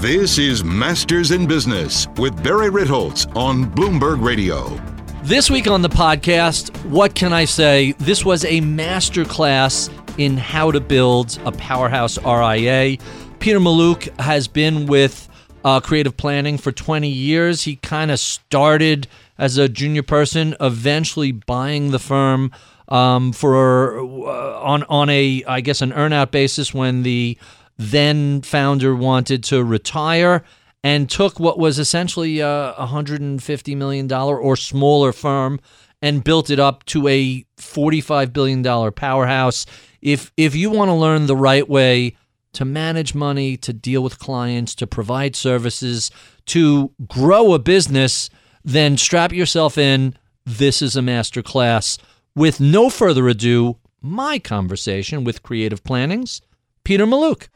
This is Masters in Business with Barry Ritholtz on Bloomberg Radio. This week on the podcast, what can I say? This was a masterclass in how to build a powerhouse RIA. Peter Mallouk has been with uh, creative planning for 20 years. He kind of started as a junior person, eventually buying the firm um, for uh, on on a I guess an earnout basis when the then founder wanted to retire and took what was essentially uh, a $150 million or smaller firm and built it up to a $45 billion powerhouse. If, if you want to learn the right way to manage money, to deal with clients, to provide services, to grow a business, then strap yourself in. This is a master class. With no further ado, my conversation with Creative Planning's Peter Mallouk.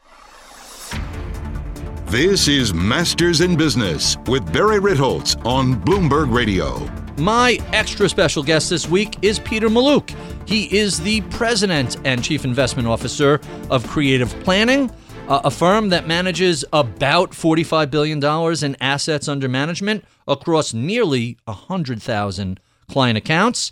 This is Masters in Business with Barry Ritholtz on Bloomberg Radio. My extra special guest this week is Peter Mallouk. He is the president and chief investment officer of Creative Planning, a firm that manages about $45 billion in assets under management across nearly 100,000 client accounts.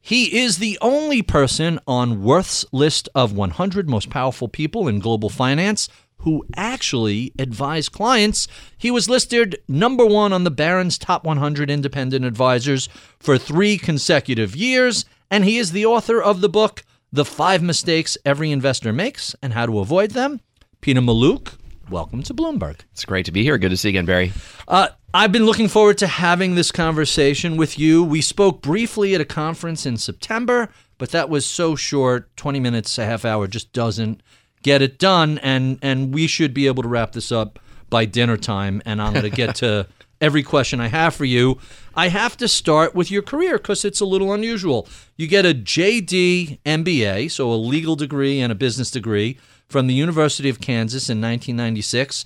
He is the only person on Worth's list of 100 most powerful people in global finance who actually advised clients. He was listed number one on the Barron's Top 100 Independent Advisors for three consecutive years, and he is the author of the book, The Five Mistakes Every Investor Makes and How to Avoid Them. Peter Mallouk, welcome to Bloomberg. It's great to be here. Good to see you again, Barry. Uh, I've been looking forward to having this conversation with you. We spoke briefly at a conference in September, but that was so short 20 minutes, a half hour just doesn't get it done, and and we should be able to wrap this up by dinner time. And I'm going to get to every question I have for you. I have to start with your career because it's a little unusual. You get a JD MBA, so a legal degree and a business degree from the University of Kansas in 1996.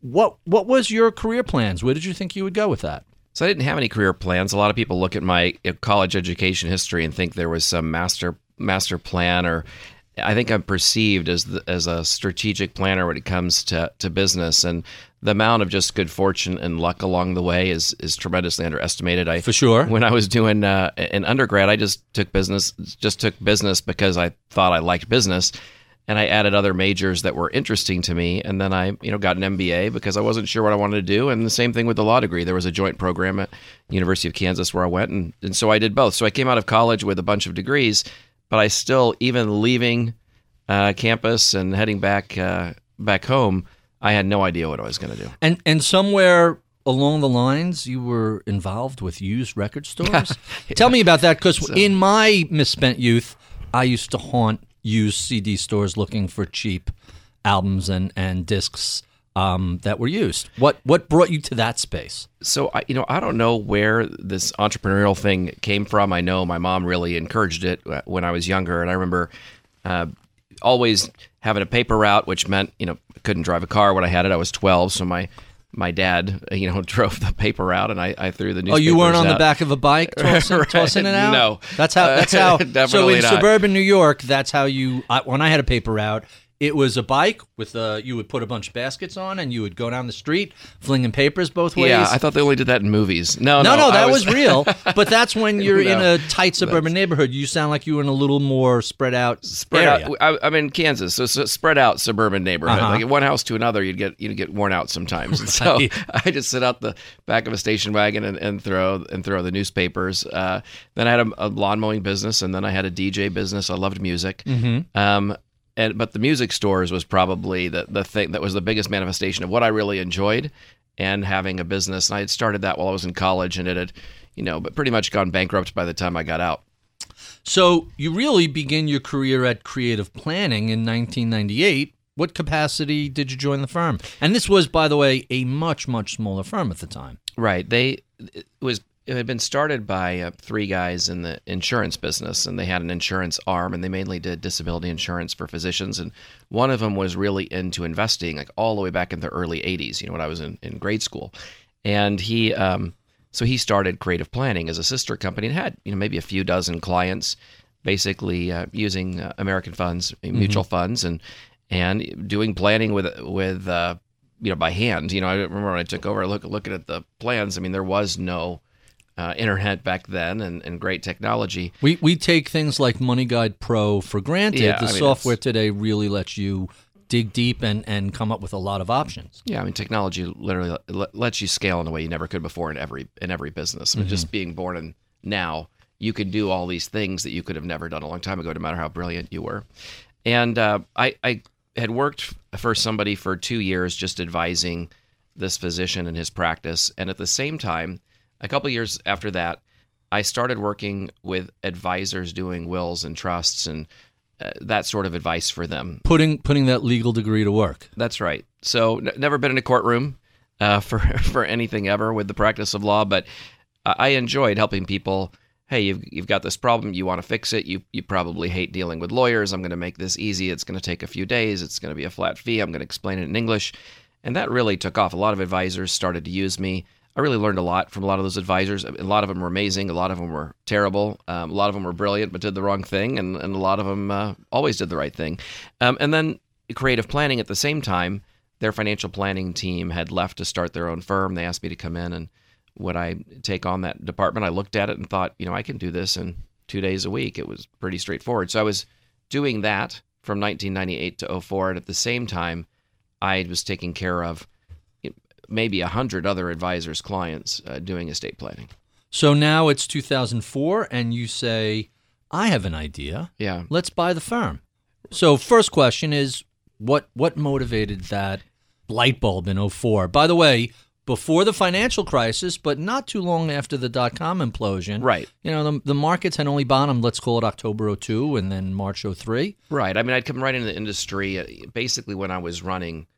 What what was your career plans? Where did you think you would go with that? So I didn't have any career plans. A lot of people look at my college education history and think there was some master master plan or I think I'm perceived as the, as a strategic planner when it comes to, to business, and the amount of just good fortune and luck along the way is is tremendously underestimated. I for sure. When I was doing uh, an undergrad, I just took business, just took business because I thought I liked business, and I added other majors that were interesting to me, and then I you know got an MBA because I wasn't sure what I wanted to do, and the same thing with the law degree. There was a joint program at University of Kansas where I went, and and so I did both. So I came out of college with a bunch of degrees but I still, even leaving uh, campus and heading back uh, back home, I had no idea what I was going to do. And and somewhere along the lines, you were involved with used record stores. yeah. Tell me about that, because so, in my misspent youth, I used to haunt used CD stores looking for cheap albums and and discs um, that were used. What what brought you to that space? So I, you know, I don't know where this entrepreneurial thing came from. I know my mom really encouraged it uh, when I was younger, and I remember uh, always having a paper route, which meant you know couldn't drive a car when I had it. I was twelve, so my my dad, you know, drove the paper route, and I, I threw the newspapers. Oh, you weren't on out. the back of a bike tossing, right. tossing it out? No, that's how. That's how. so in not. suburban New York, that's how you. I, when I had a paper route, it was a bike with a. You would put a bunch of baskets on, and you would go down the street flinging papers both ways. Yeah, I thought they only did that in movies. No, no, no, no that was... was... real. But that's when you're no, in a tight suburban neighborhood. You sound like you were in a little more spread out. Spread area. out. I, am in Kansas, so, so spread out suburban neighborhood. Uh-huh. Like one house to another, you'd get you'd get worn out sometimes. And so I just sit out the back of a station wagon and, and throw and throw the newspapers. Uh, then I had a, a, lawn mowing business, and then I had a DJ business. I loved music. Mm-hmm. Um, and but the music stores was probably the the thing that was the biggest manifestation of what I really enjoyed and having a business. And I had started that while I was in college, and it had, you know, but pretty much gone bankrupt by the time I got out. So you really begin your career at creative planning in 1998. What capacity did you join the firm? And this was, by the way, a much much smaller firm at the time. Right. They it was it had been started by uh, three guys in the insurance business, and they had an insurance arm, and they mainly did disability insurance for physicians. And one of them was really into investing, like all the way back in the early '80s. You know, when I was in, in grade school, and he, um, so he started Creative Planning as a sister company and had you know maybe a few dozen clients, basically uh, using uh, American funds, mutual mm-hmm. funds, and and doing planning with with uh, you know by hand. You know, I remember when I took over, look looking at the plans. I mean, there was no uh, internet back then and, and great technology. We we take things like MoneyGuidePro for granted. Yeah, the I mean, software today really lets you dig deep and, and come up with a lot of options. Yeah, I mean, technology literally le- lets you scale in a way you never could before in every in every business. I mean, just being born in now, you can do all these things that you could have never done a long time ago, no matter how brilliant you were. And uh, I, I had worked for somebody for two years, just advising this physician in his practice, and at the same time, a couple years after that, I started working with advisors doing wills and trusts and uh, that sort of advice for them. Putting putting that legal degree to work. That's right. So n- never been in a courtroom uh, for for anything ever with the practice of law, but I I enjoyed helping people. Hey, you've you've got this problem. You want to fix it. You you probably hate dealing with lawyers. I'm going to make this easy. It's going to take a few days. It's going to be a flat fee. I'm going to explain it in English, and that really took off. A lot of advisors started to use me. I really learned a lot from a lot of those advisors. A lot of them were amazing. A lot of them were terrible. Um, a lot of them were brilliant but did the wrong thing, and, and a lot of them uh, always did the right thing. Um, and then creative planning at the same time, their financial planning team had left to start their own firm. They asked me to come in and would I take on that department? I looked at it and thought, you know, I can do this in two days a week. It was pretty straightforward. So I was doing that from 1998 to 04. And at the same time, I was taking care of maybe a hundred other advisors' clients uh, doing estate planning. So now it's 2004, and you say, "I have an idea. Yeah. Let's buy the firm." So first question is, what what motivated that light bulb in 04? By the way, before the financial crisis, but not too long after the dot com implosion. Right. You know, the, the markets had only bottomed, let's call it October 02 and then March 03. Right. I mean, I'd come right into the industry uh, basically when I was running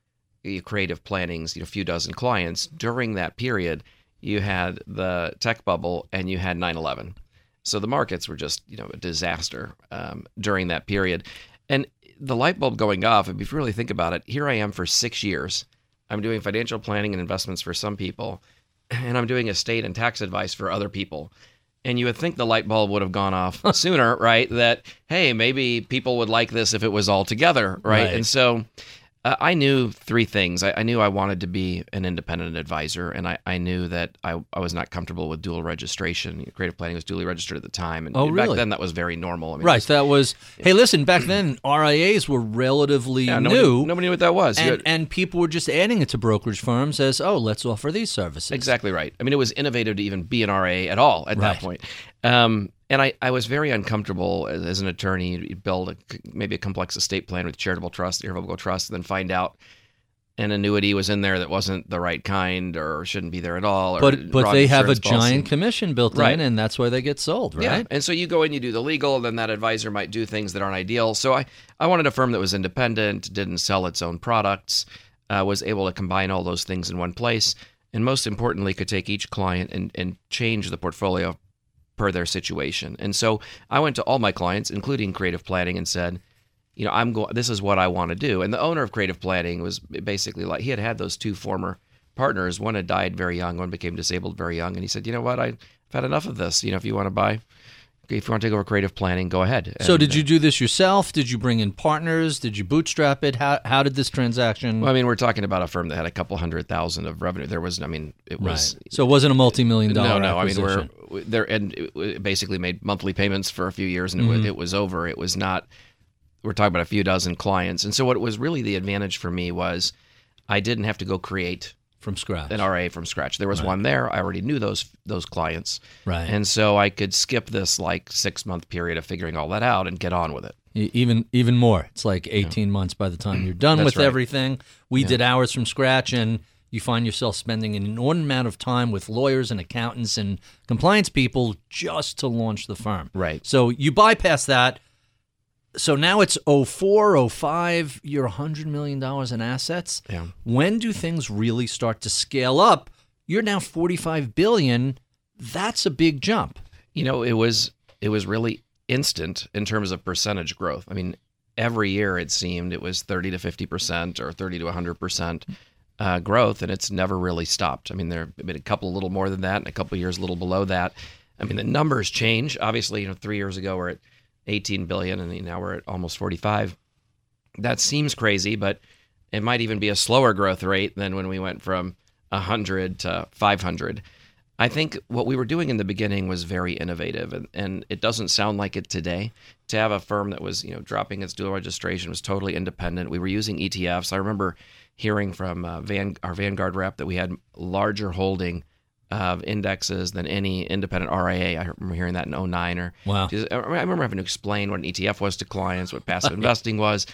creative plannings, you know, a few dozen clients. During that period, you had the tech bubble and you had 9 11. So the markets were just, you know, a disaster um, during that period. And the light bulb going off, if you really think about it, here I am for six years. I'm doing financial planning and investments for some people, and I'm doing estate and tax advice for other people. And you would think the light bulb would have gone off sooner, right? That, hey, maybe people would like this if it was all together, right? Right. And so uh, I knew three things. I, I knew I wanted to be an independent advisor, and I, I knew that I, I was not comfortable with dual registration. Creative planning was duly registered at the time. And Oh, back really? then, that was very normal. I mean, Right. That was, hey, listen, back then RIAs were relatively yeah, nobody, new. nobody knew what that was. And, had- and people were just adding it to brokerage firms as, oh, let's offer these services. Exactly right. I mean, it was innovative to even be an RA at all at Right. that point. Um, and I, I was very uncomfortable as, as an attorney. You build a, maybe a complex estate plan with charitable trust, irrevocable trust, and then find out an annuity was in there that wasn't the right kind or shouldn't be there at all. Or But but they have a policy. giant commission built Right. in, and that's why they get sold, right? Yeah. And so you go in, you do the legal, and then that advisor might do things that aren't ideal. So I, I wanted a firm that was independent, didn't sell its own products, uh, was able to combine all those things in one place, and most importantly, could take each client and, and change the portfolio per their situation. And so I went to all my clients, including creative planning, and said, you know, I'm going. This is what I want to do. And the owner of creative planning was basically like he had had those two former partners. One had died very young. One became disabled very young. And he said, you know what? I, I've had enough of this. You know, if you want to buy, if you want to take over creative planning, go ahead. So did uh, you do this yourself? Did you bring in partners? Did you bootstrap it? How how did this transaction? Well, I mean, we're talking about a firm that had a couple hundred thousand of revenue. There was, I mean, it was. right. So it wasn't a multi-million dollar. No, no. I mean, we're there, and it- it basically made monthly payments for a few years, and it, Mm-hmm. was, it was over. It was not. We're talking about a few dozen clients, and so what was really the advantage for me was, I didn't have to go create from scratch. an RA from scratch. There was one there. I already knew those those clients, Right. and so I could skip this like six month period of figuring all that out and get on with it. Even even more. It's like 18 months by the time you're done That's with right. everything. We did ours from scratch and you find yourself spending an inordinate amount of time with lawyers and accountants and compliance people just to launch the firm. Right. So you bypass that. So now it's 04, 05, you're $100 million in assets. Yeah. When do things really start to scale up? You're now 45 billion. That's a big jump. you know it was it was really instant in terms of percentage growth i mean every year it seemed it was 30 to 50 percent or 30 to 100 percent uh, growth and it's never really stopped i mean there have been a couple a little more than that and a couple years a little below that i mean the numbers change obviously you know three years ago we're at 18 billion and now we're at almost 45 that seems crazy but It might even be a slower growth rate than when we went from 100 to 500. I think what we were doing in the beginning was very innovative, and, and it doesn't sound like it today. To have a firm that was, you know, dropping its dual registration was totally independent. We were using ETFs. I remember hearing from uh, Van, our Vanguard rep that we had larger holding of indexes than any independent RIA. I remember hearing that in 09 or Wow. I remember having to explain what an ETF was to clients, what passive investing was,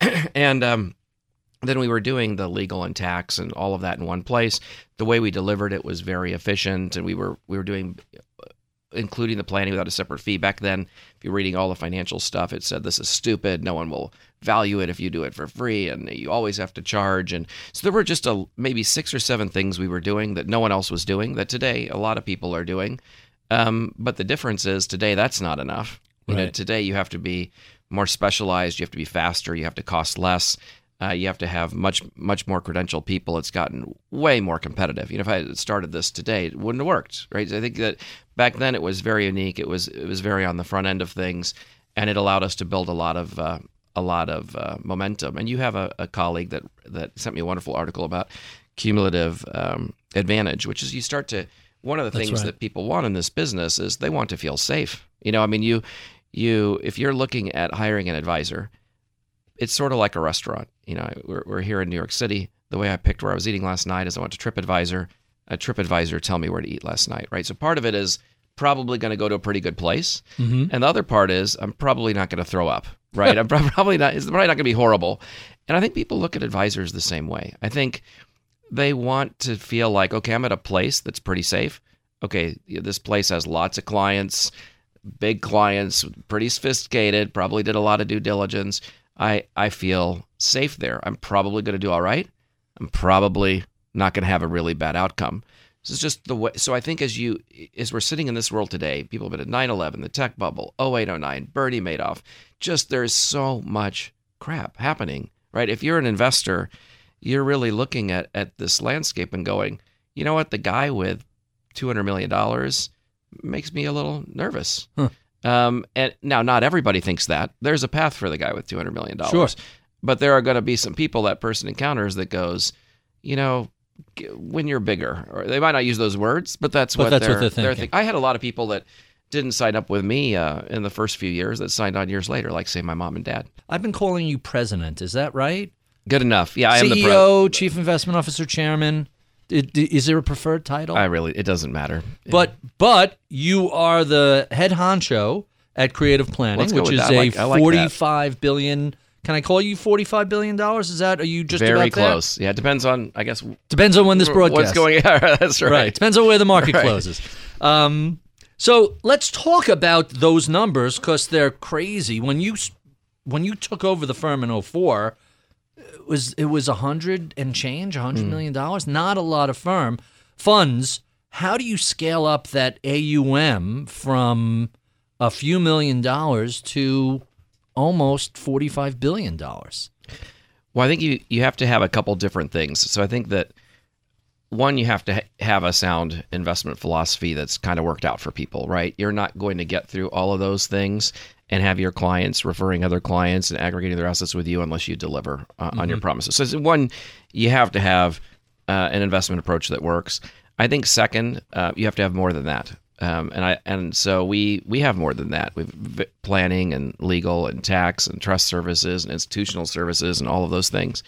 and um, then we were doing the legal and tax and all of that in one place. The way we delivered it was very efficient, and we were we were doing uh, including the planning without a separate fee. Back then, if you're reading all the financial stuff, it said this is stupid. No one will value it if you do it for free, and you always have to charge. And so there were just a maybe six or seven things we were doing that no one else was doing. That today a lot of people are doing. Um, but the difference is today that's not enough. You know, today you have to be more specialized. You have to be faster. You have to cost less. Uh, you have to have much much more credentialed people. It's gotten way more competitive. You know, if I had started this today, it wouldn't have worked, right? I think that back then it was very unique. It was it was very on the front end of things, and it allowed us to build a lot of uh, a lot of uh, momentum. And you have a, a colleague that that sent me a wonderful article about cumulative um, advantage, which is you start to one of the That's things right. that people want in this business is they want to feel safe. You know, I mean, you you if you're looking at hiring an advisor, it's sort of like a restaurant. You know, we're, we're here in New York City. The way I picked where I was eating last night is I went to TripAdvisor. A TripAdvisor tell me where to eat last night, right? So part of it is probably going to go to a pretty good place, Mm-hmm. and the other part is I'm probably not going to throw up, right? I'm probably not. It's probably not going to be horrible. And I think people look at advisors the same way. I think they want to feel like, okay, I'm at a place that's pretty safe. Okay, this place has lots of clients, big clients, pretty sophisticated, probably did a lot of due diligence. I, I feel safe there. I'm probably going to do all right. I'm probably not going to have a really bad outcome. This is just the way. So I think as you, as we're sitting in this world today, people have been at 9 11, the tech bubble, 0809, Bernie Madoff, just there's so much crap happening, right? If you're an investor, you're really looking at, at this landscape and going, you know what? The guy with $200 million makes me a little nervous. Huh. Um, and now, not everybody thinks that. There's a path for the guy with $200 million. Sure. But there are going to be some people that person encounters that goes, you know, when you're bigger, or they might not use those words, but that's But what that's they're, what they're thinking. think- I had a lot of people that didn't sign up with me uh, in the first few years that signed on years later, like say my mom and dad. I've been calling you president. Is that right? Good enough. Yeah, I am the CEO, chief investment officer, chairman. I- I- Is there a preferred title? I really, it doesn't matter. But but you are the head honcho at Creative Planning, which is a like- like that. forty-five billion. Can I call you forty-five billion dollars? Is that are you just very about there? close. Yeah, it depends on, I guess, Depends on when this broadcast. what's going. Yeah, that's right. right. Depends on where the market Right. closes. Um, so let's talk about those numbers because they're crazy. When you when you took over the firm in 04, it was it was a hundred and change, a hundred million dollars. Not a lot of firm funds. How do you scale up that AUM from a few million dollars to almost forty-five billion dollars? Well, I think you you have to have a couple different things. So I think that one, you have to ha- have a sound investment philosophy that's kind of worked out for people, right? You're not going to get through all of those things and have your clients referring other clients and aggregating their assets with you unless you deliver uh, on your promises. So one, you have to have uh, an investment approach that works. I think second, uh, you have to have more than that. Um, and I and so we we have more than that. We've v- planning and legal and tax and trust services and institutional services and all of those things.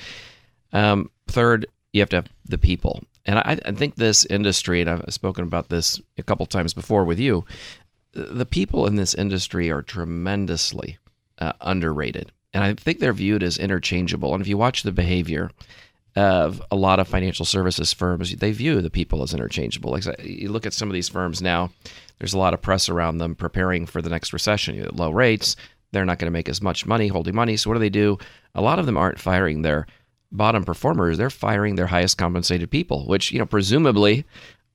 Um, third, you have to have the people. And I, I think this industry, and I've spoken about this a couple times before with you, the people in this industry are tremendously uh, underrated. And I think they're viewed as interchangeable. And if you watch the behavior of a lot of financial services firms, they view the people as interchangeable. Like you look at some of these firms now, there's a lot of press around them preparing for the next recession. You low rates, they're not going to make as much money holding money. So what do they do? A lot of them aren't firing their bottom performers; they're firing their highest compensated people, which you know presumably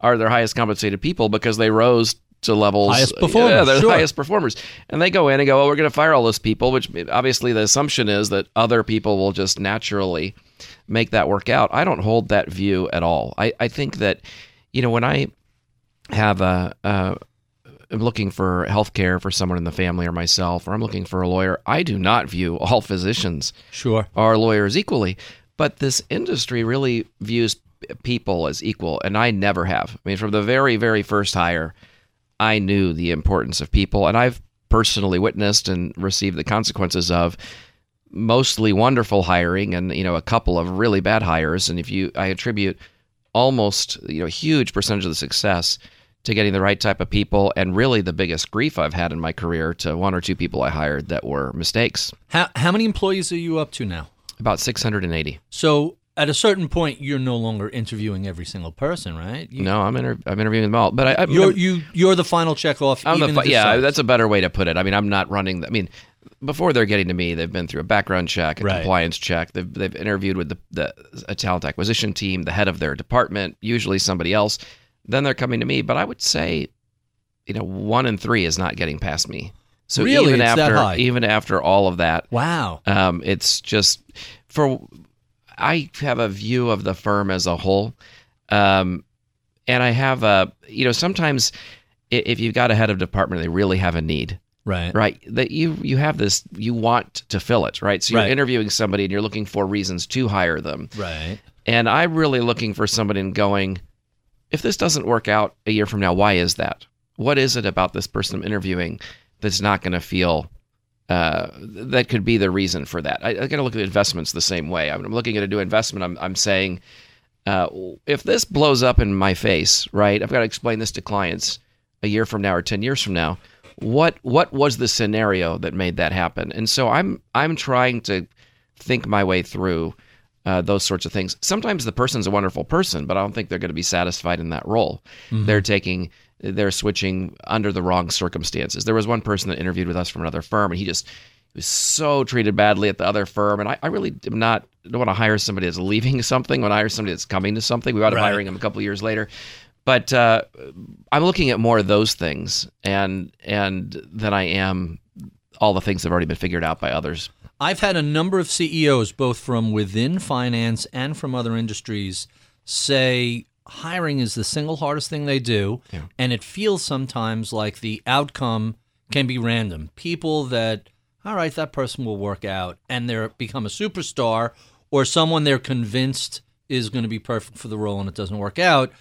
are their highest compensated people because they rose to levels Highest Yeah, performers, they're the sure. highest performers, and they go in and go, "Well, we're going to fire all those people," which obviously the assumption is that other people will just naturally make that work out. I don't hold that view at all. I, I think that, you know, when I have a, a I'm looking for health care for someone in the family or myself, or I'm looking for a lawyer, I do not view all physicians Sure. are lawyers equally. But this industry really views people as equal, and I never have. I mean, from the very, very first hire, I knew the importance of people, and I've personally witnessed and received the consequences of mostly wonderful hiring and you know a couple of really bad hires and if you I attribute almost you know a huge percentage of the success to getting the right type of people and really the biggest grief I've had in my career to one or two people I hired that were mistakes. How how many employees are you up to now? About 680. So at a certain point, you're no longer interviewing every single person, right? You, No, I'm inter- I'm interviewing them all, but I, I'm, You're you you're the final check off. I'm the fi- yeah, sucks. that's a better way to put it. I mean, I'm not running. The, I mean, before they're getting to me, they've been through a background check, a Right. compliance check. They've they've interviewed with the, the a talent acquisition team, the head of their department, usually somebody else. Then they're coming to me. But I would say, you know, one in three is not getting past me. So Really? even after even after all of that, wow. um, it's just for I have a view of the firm as a whole, um, and I have a you know sometimes if you've got a head of department, they really have a need, Right. right? That you you have this you want to fill it, right? So you're Right. interviewing somebody and you're looking for reasons to hire them, Right. and I'm really looking for somebody and going, if this doesn't work out a year from now, why is that? What is it about this person I'm interviewing that's not going to feel uh, that could be the reason for that? I, I got to look at investments the same way. I'm looking at a new investment. I'm, I'm saying, uh, if this blows up in my face, right? I've got to explain this to clients a year from now or ten years from now. What what was the scenario that made that happen? And so I'm I'm trying to think my way through uh, those sorts of things. Sometimes the person's a wonderful person, but I don't think they're going to be satisfied in that role. They're taking, they're switching under the wrong circumstances. There was one person that interviewed with us from another firm, and he just was so treated badly at the other firm. And I, I really am not don't want to hire somebody that's leaving something. When I hire somebody that's coming to something, we wound up Right. hiring him a couple of years later. But uh, I'm looking at more of those things, and and than I am all the things that have already been figured out by others. I've had a number of CEOs, both from within finance and from other industries, say hiring is the single hardest thing they do. And it feels sometimes like the outcome can be random. People that, all right, that person will work out and they're become a superstar or someone they're convinced is going to be perfect for the role and it doesn't work out.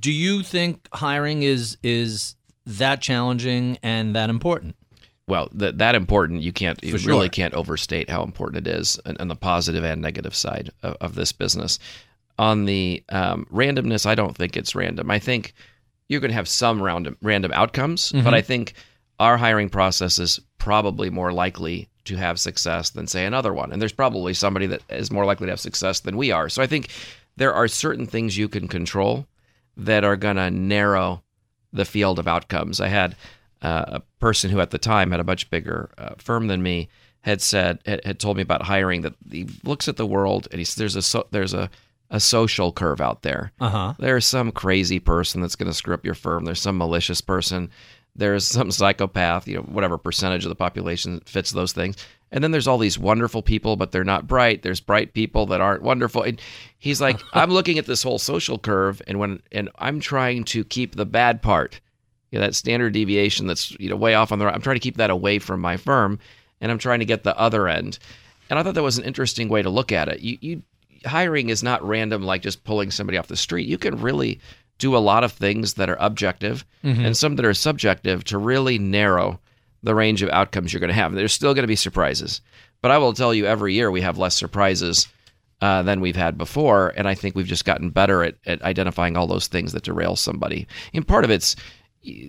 Do you think hiring is is that challenging and that important? well that that important you can't you For really can't overstate how important it is on, on the positive and negative side of, of this business. On the um, randomness i don't think it's random. I think you're going to have some random random outcomes but i think our hiring process is probably more likely to have success than say another one. And there's probably somebody that is more likely to have success than we are. So i think there are certain things you can control that are going to narrow the field of outcomes. I had uh, a person who at the time had a much bigger uh, firm than me had said had, had told me about hiring that he looks at the world and he says there's a so, there's a a social curve out there. Uh huh. There's some crazy person that's going to screw up your firm. There's some malicious person. There's some psychopath, you know, whatever percentage of the population fits those things. And then there's all these wonderful people, but they're not bright. There's bright people that aren't wonderful. And he's like, I'm looking at this whole social curve, and when and I'm trying to keep the bad part, you know, that standard deviation that's you know way off on the right. I'm trying to keep that away from my firm, and I'm trying to get the other end. And I thought that was an interesting way to look at it. You, you hiring is not random, like just pulling somebody off the street. You can really do a lot of things that are objective and some that are subjective to really narrow the range of outcomes you're going to have. There's still going to be surprises, but I will tell you, every year we have less surprises uh, than we've had before, and I think we've just gotten better at, at identifying all those things that derail somebody. And part of it's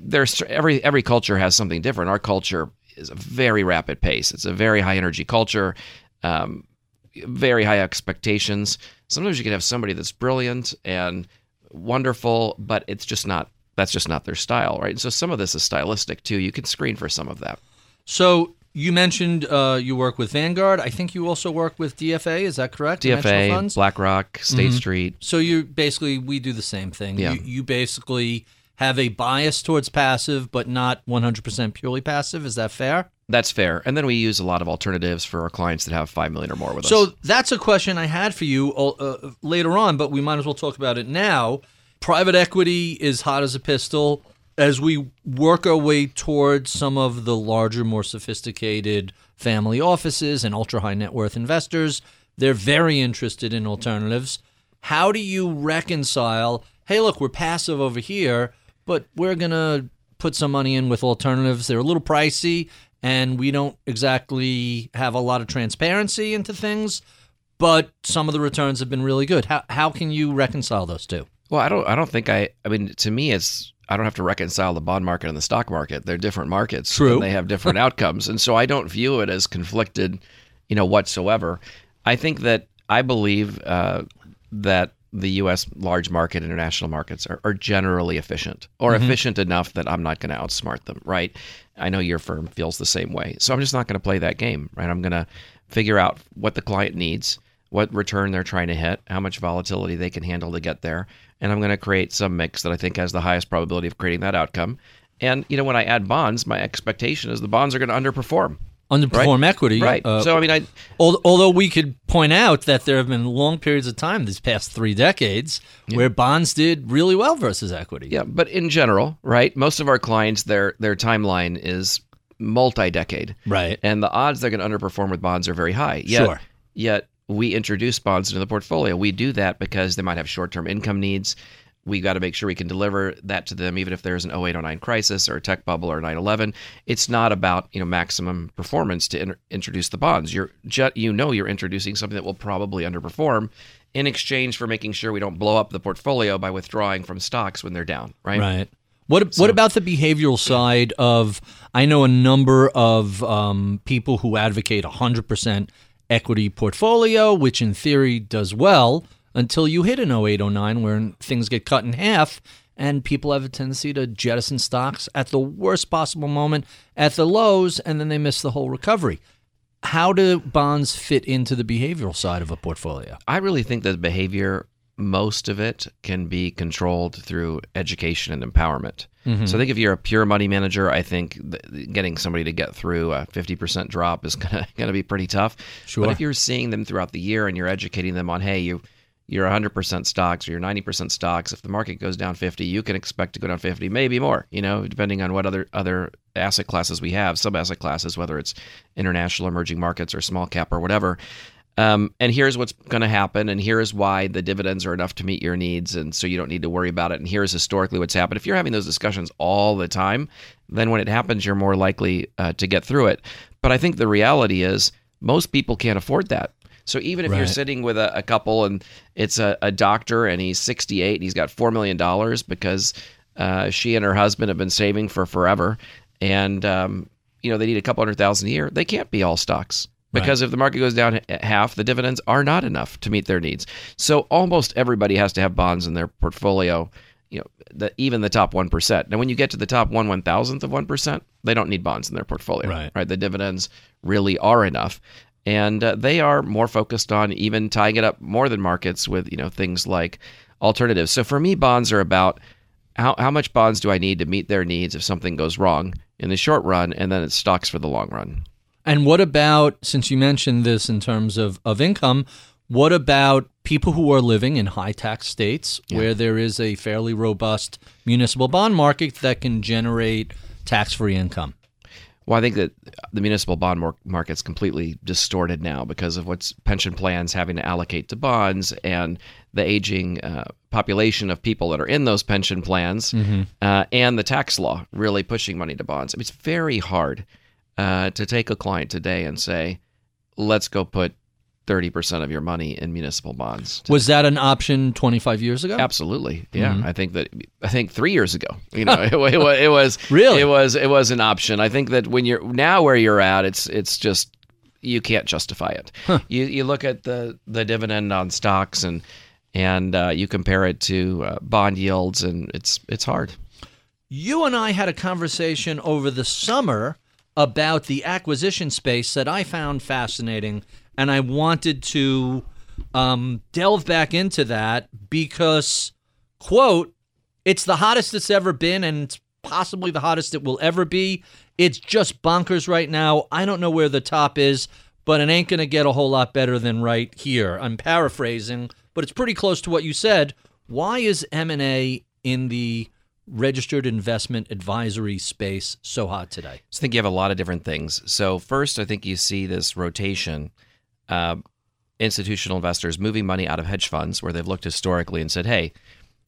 there's every every culture has something different. Our culture is a very rapid pace. It's a very high energy culture. Um, very high expectations. Sometimes you can have somebody that's brilliant and wonderful, but it's just not that's just not their style, right? And so some of this is stylistic too. You can screen for some of that. So you mentioned uh, you work with Vanguard. I think you also work with DFA. Is that correct? DFA? BlackRock, State Street. So you basically we do the same thing. Yeah. You, you basically have a bias towards passive, but not 100% purely passive. Is that fair? That's fair. And then we use a lot of alternatives for our clients that have five million or more with So us. So that's a question I had for you uh, later on, but we might as well talk about it now. Private equity is hot as a pistol. As we work our way towards some of the larger, more sophisticated family offices and ultra high net worth investors, They're very interested in alternatives. How do you reconcile, hey, look, we're passive over here, but we're going to put some money in with alternatives. They're a little pricey and we don't exactly have a lot of transparency into things, but some of the returns have been really good. How how can you reconcile those two? Well, I don't. I don't think I. I mean, to me, it's. I don't have to reconcile the bond market and the stock market. They're different markets. True. And they have different outcomes, and so I don't view it as conflicted, you know, whatsoever. I think that I believe uh, that the U.S. large market international markets are, are generally efficient or Mm-hmm. efficient enough that I'm not going to outsmart them, right? I know your firm feels the same way. So I'm just not going to play that game, right? I'm going to figure out what the client needs, what return they're trying to hit, how much volatility they can handle to get there, and I'm going to create some mix that I think has the highest probability of creating that outcome. And you know, when I add bonds, my expectation is the bonds are going to underperform. Underperform equity. Right. uh, so I mean, I Al- Although we could point out that there have been long periods of time these past three decades where bonds did really well versus equity. Yeah, but in general, right? Most of our clients, their their timeline is multi-decade, Right. and the odds they're going to underperform with bonds are very high. Yet, Sure. Yet we introduce bonds into the portfolio. We do that because they might have short-term income needs. We got to make sure we can deliver that to them, even if there's an 0809 crisis or a tech bubble or 9/11. It's not about you know maximum performance to in- introduce the bonds. You're you know you're introducing something that will probably underperform in exchange for making sure we don't blow up the portfolio by withdrawing from stocks when they're down. Right. Right. What what about the behavioral side of? I know a number of um, people who advocate hundred percent equity portfolio, which in theory does well until you hit an 0809 where things get cut in half and people have a tendency to jettison stocks at the worst possible moment at the lows and then they miss the whole recovery. How do bonds fit into the behavioral side of a portfolio? I really think that behavior, most of it, can be controlled through education and empowerment. Mm-hmm. So I think if you're a pure money manager, I think getting somebody to get through a 50% drop is gonna gonna be pretty tough. Sure. But if you're seeing them throughout the year and you're educating them on, hey, you you're 100% stocks or you're 90% stocks. If the market goes down 50, you can expect to go down 50, maybe more. You know, depending on what other other asset classes we have, sub asset classes, whether it's international emerging markets or small cap or whatever. Um, and here's what's going to happen, and here's why the dividends are enough to meet your needs, and so you don't need to worry about it. And here's historically what's happened. If you're having those discussions all the time, then when it happens, you're more likely uh, to get through it. But I think the reality is most people can't afford that. So even if you're sitting with a, a couple and it's a, a doctor and he's 68 and he's got $4 million because uh, she and her husband have been saving for forever and, um, you know, they need a couple hundred thousand a year, they can't be all stocks. Because if the market goes down half, the dividends are not enough to meet their needs. So almost everybody has to have bonds in their portfolio. You know, the, even the top one percent. Now, when you get to the top one one thousandth of one percent, they don't need bonds in their portfolio. Right. Right. The dividends really are enough, and uh, they are more focused on even tying it up more than markets with you know things like alternatives. So for me, bonds are about how how much bonds do I need to meet their needs if something goes wrong in the short run, and then it's stocks for the long run. And what about, since you mentioned this in terms of, of income, what about people who are living in high tax states where there is a fairly robust municipal bond market that can generate tax free income? Well, I think that the municipal bond market's completely distorted now because of what's pension plans having to allocate to bonds and the aging uh, population of people that are in those pension plans uh, and the tax law really pushing money to bonds. I mean, it's very hard uh, to take a client today and say, let's go put 30% of your money in municipal bonds. Was that an option 25 years ago? Absolutely, yeah. I think that I think three years ago, you know, it, it, wa- it was Really? it was it was an option. I think that when you're now where you're at, it's it's just you can't justify it. You you look at the the dividend on stocks and and uh, you compare it to uh, bond yields, and it's it's hard. You and I had a conversation over the summer about the acquisition space that I found fascinating, and I wanted to um, delve back into that because, quote, it's the hottest it's ever been, and it's possibly the hottest it will ever be. It's just bonkers right now. I don't know where the top is, but it ain't going to get a whole lot better than right here. I'm paraphrasing, but it's pretty close to what you said. Why is M&A in the registered investment advisory space so hot today? I think you have a lot of different things. So first, I think you see this rotation. Uh, institutional investors moving money out of hedge funds where they've looked historically and said, hey,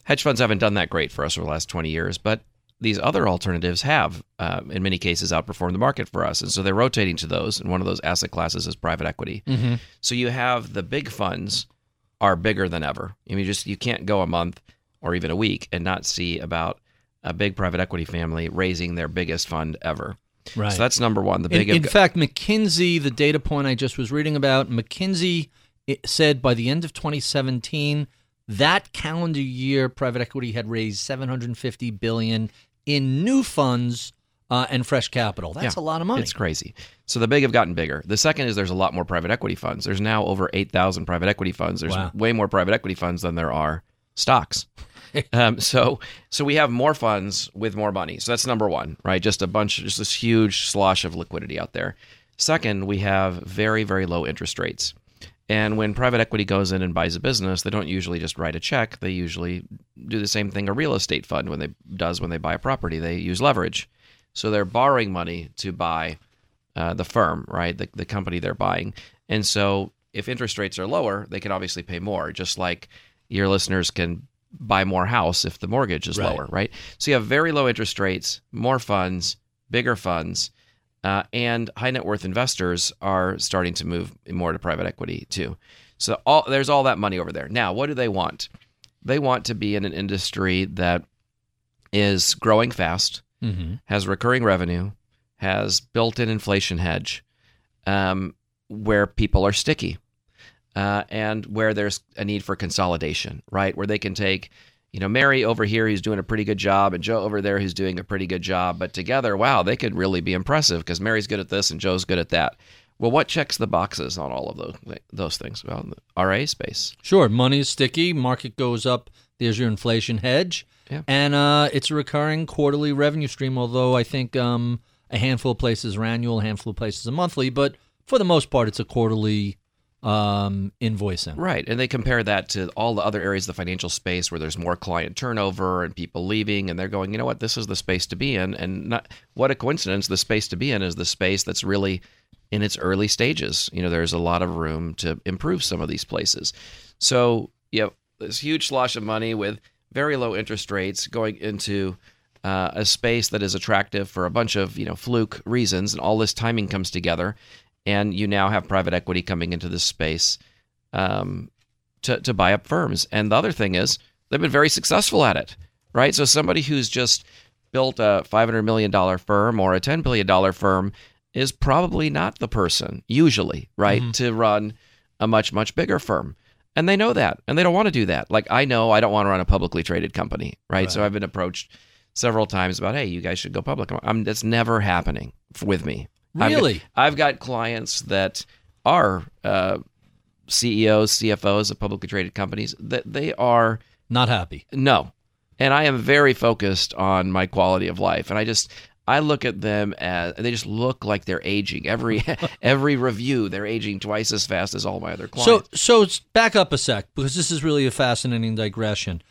hedge funds haven't done that great for us over the last 20 years, but these other alternatives have, uh, in many cases, outperformed the market for us. And so they're rotating to those. And one of those asset classes is private equity. Mm-hmm. So you have the big funds are bigger than ever. I mean, just you can't go a month or even a week and not see about a big private equity family raising their biggest fund ever. Right. So that's number one. The In, big in fact, McKinsey, the data point I just was reading about, McKinsey it said by the end of 2017, that calendar year, private equity had raised 750 billion in new funds uh, and fresh capital. That's Yeah, a lot of money. It's crazy. So the big have gotten bigger. The second is there's a lot more private equity funds. There's now over 8,000 private equity funds. There's Wow. way more private equity funds than there are stocks. um, so so we have more funds with more money. So that's number one, right? Just a bunch, just this huge slosh of liquidity out there. Second, we have very very low interest rates. And when private equity goes in and buys a business, they don't usually just write a check. They usually do the same thing a real estate fund when they does when they buy a property. They use leverage. So they're borrowing money to buy uh, the firm, right? The, the company they're buying. And so if interest rates are lower, they can obviously pay more, just like your listeners can buy more house if the mortgage is Right. lower, right? So you have very low interest rates, more funds, bigger funds, uh, and high net worth investors are starting to move more to private equity too. So all, there's all that money over there. Now, what do they want? They want to be in an industry that is growing fast, mm-hmm. has recurring revenue, has built-in inflation hedge, um, where people are sticky, uh, and where there's a need for consolidation, right? Where they can take, you know, Mary over here who's doing a pretty good job, and Joe over there who's doing a pretty good job, but together, wow, they could really be impressive because Mary's good at this and Joe's good at that. Well, what checks the boxes on all of those those things? Well, the RA space. Sure, money is sticky. Market goes up. There's your inflation hedge, Yeah. and uh, it's a recurring quarterly revenue stream. Although I think um, a handful of places are annual, a handful of places are monthly, but for the most part, it's a quarterly um, invoicing. Right. And they compare that to all the other areas of the financial space where there's more client turnover and people leaving and they're going, you know what, this is the space to be in. And not what a coincidence, the space to be in is the space that's really in its early stages. You know, there's a lot of room to improve some of these places. So, you know, this huge slosh of money with very low interest rates going into uh, a space that is attractive for a bunch of, you know, fluke reasons and all this timing comes together and you now have private equity coming into this space um, to, to buy up firms. And the other thing is, they've been very successful at it, right? So somebody who's just built a $500 million firm or a $10 billion firm is probably not the person, usually, right, to run a much, much bigger firm. And they know that, and they don't want to do that. Like, I know I don't want to run a publicly traded company, right? So I've been approached several times about, hey, you guys should go public. I'm, that's never happening with me. I've got- Really? I've got clients that are uh, CEOs, CFOs of publicly traded companies that they are Not happy. no, and I am very focused on my quality of life, and I just I look at them as they just look like they're aging. Every every review, they're aging twice as fast as all my other So, clients. so it's- back up a sec because this is really a fascinating digression.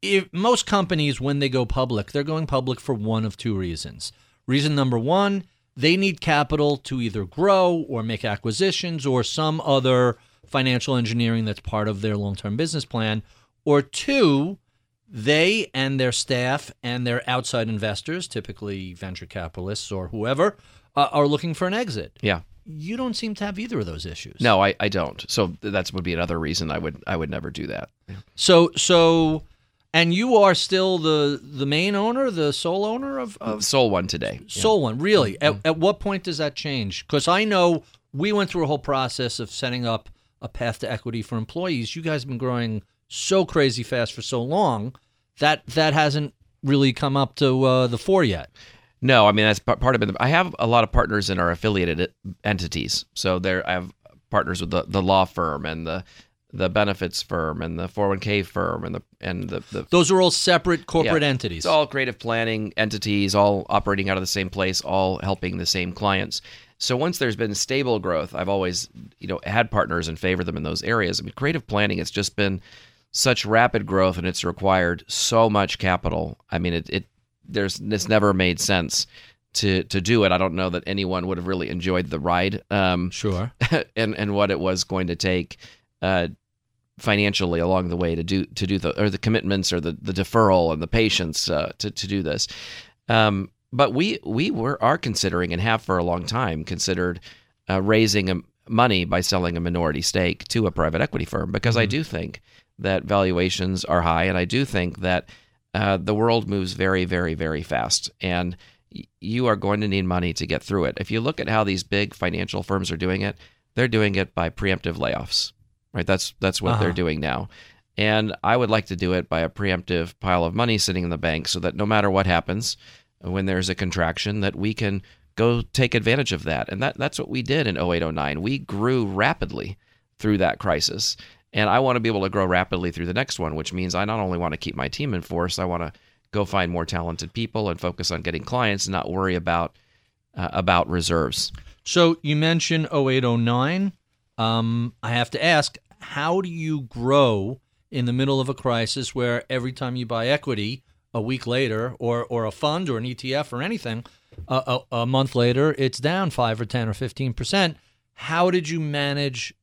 If most companies, when they go public, they're going public for one of two reasons. Reason number one, they need capital to either grow or make acquisitions or some other financial engineering that's part of their long-term business plan. Or two, they and their staff and their outside investors, typically venture capitalists or whoever, uh, are looking for an exit. yeah, You don't seem to have either of those issues. no, I, I don't. So that would be another reason I would I would never do that. So so and you are still the the main owner, the sole owner of, of Sold one today. Sole One. Really? At, at what point does that change? Because I know we went through a whole process of setting up a path to equity for employees. You guys have been growing so crazy fast for so long that that hasn't really come up to uh, the fore yet. No, I mean that's part part of it. I have a lot of partners in our affiliated entities. So there, I have partners with the, the law firm and the the benefits firm and the 401k firm and the and the, the Those are all separate corporate Yeah. entities. It's all creative planning entities, all operating out of the same place, all helping the same clients. So once there's been stable growth, I've always, you know, had partners and favored them in those areas. I mean, creative planning, it's just been such rapid growth and it's required so much capital. I mean, it, it there's it's never made sense to to do it. I don't know that anyone would have really enjoyed the ride. Um, Sure. and and what it was going to take uh, financially along the way to do to do the or the commitments or the the deferral and the patience uh, to to do this. Um, but we we were are considering and have for a long time considered uh, raising a, money by selling a minority stake to a private equity firm because I do think that valuations are high and I do think that uh, the world moves very very very fast and y- you are going to need money to get through it. If you look at how these big financial firms are doing it, they're doing it by preemptive layoffs. Right? That's that's what they're Uh-huh. doing now. And I would like to do it by a preemptive pile of money sitting in the bank so that no matter what happens when there's a contraction that we can go take advantage of that. And that that's what we did in 0809. We grew rapidly through that crisis. And I want to be able to grow rapidly through the next one, which means I not only want to keep my team in force, I want to go find more talented people and focus on getting clients and not worry about uh, about reserves. So you mentioned 0809. Um, I have to ask, how do you grow in the middle of a crisis where every time you buy equity, a week later, or or a fund or an ETF or anything, a, a, a month later, it's down five or ten or fifteen percent? How did you manage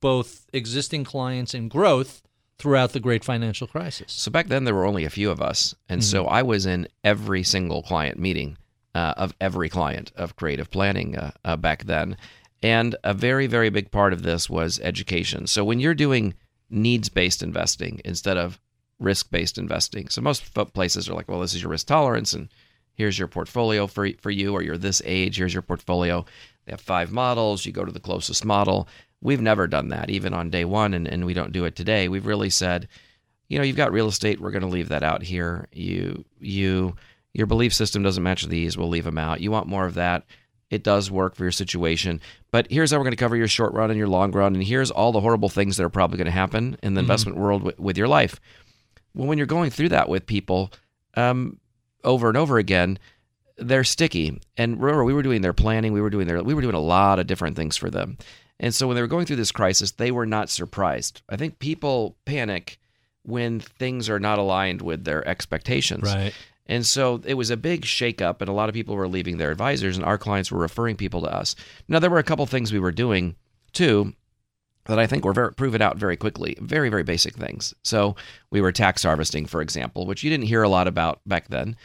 both existing clients and growth throughout the great financial crisis? So back then there were only a few of us, and so I was in every single client meeting uh, of every client of creative planning uh, uh, back then, and a very very big part of this was education. So when you're doing needs based investing instead of risk based investing, so most places are like, well, this is your risk tolerance, and here's your portfolio for for you, or you're this age, here's your portfolio. They have five models. You go to the closest model. We've never done that, even on day one, and, and we don't do it today. We've really said, you know, you've got real estate. We're going to leave that out here. You, you, your belief system doesn't match these. We'll leave them out. You want more of that. It does work for your situation. But here's how we're going to cover your short run and your long run. And here's all the horrible things that are probably going to happen in the investment world with, with your life. Well, when you're going through that with people um, over and over again, they're sticky. And remember, we were doing their planning. We were doing their, we were doing a lot of different things for them. And so when they were going through this crisis, they were not surprised. I think people panic when things are not aligned with their expectations. Right. And so it was a big shakeup, and a lot of people were leaving their advisors, and our clients were referring people to us. Now, there were a couple things we were doing too that I think were very, proven out very quickly. Very, very basic things. So we were tax harvesting, for example, which you didn't hear a lot about back then.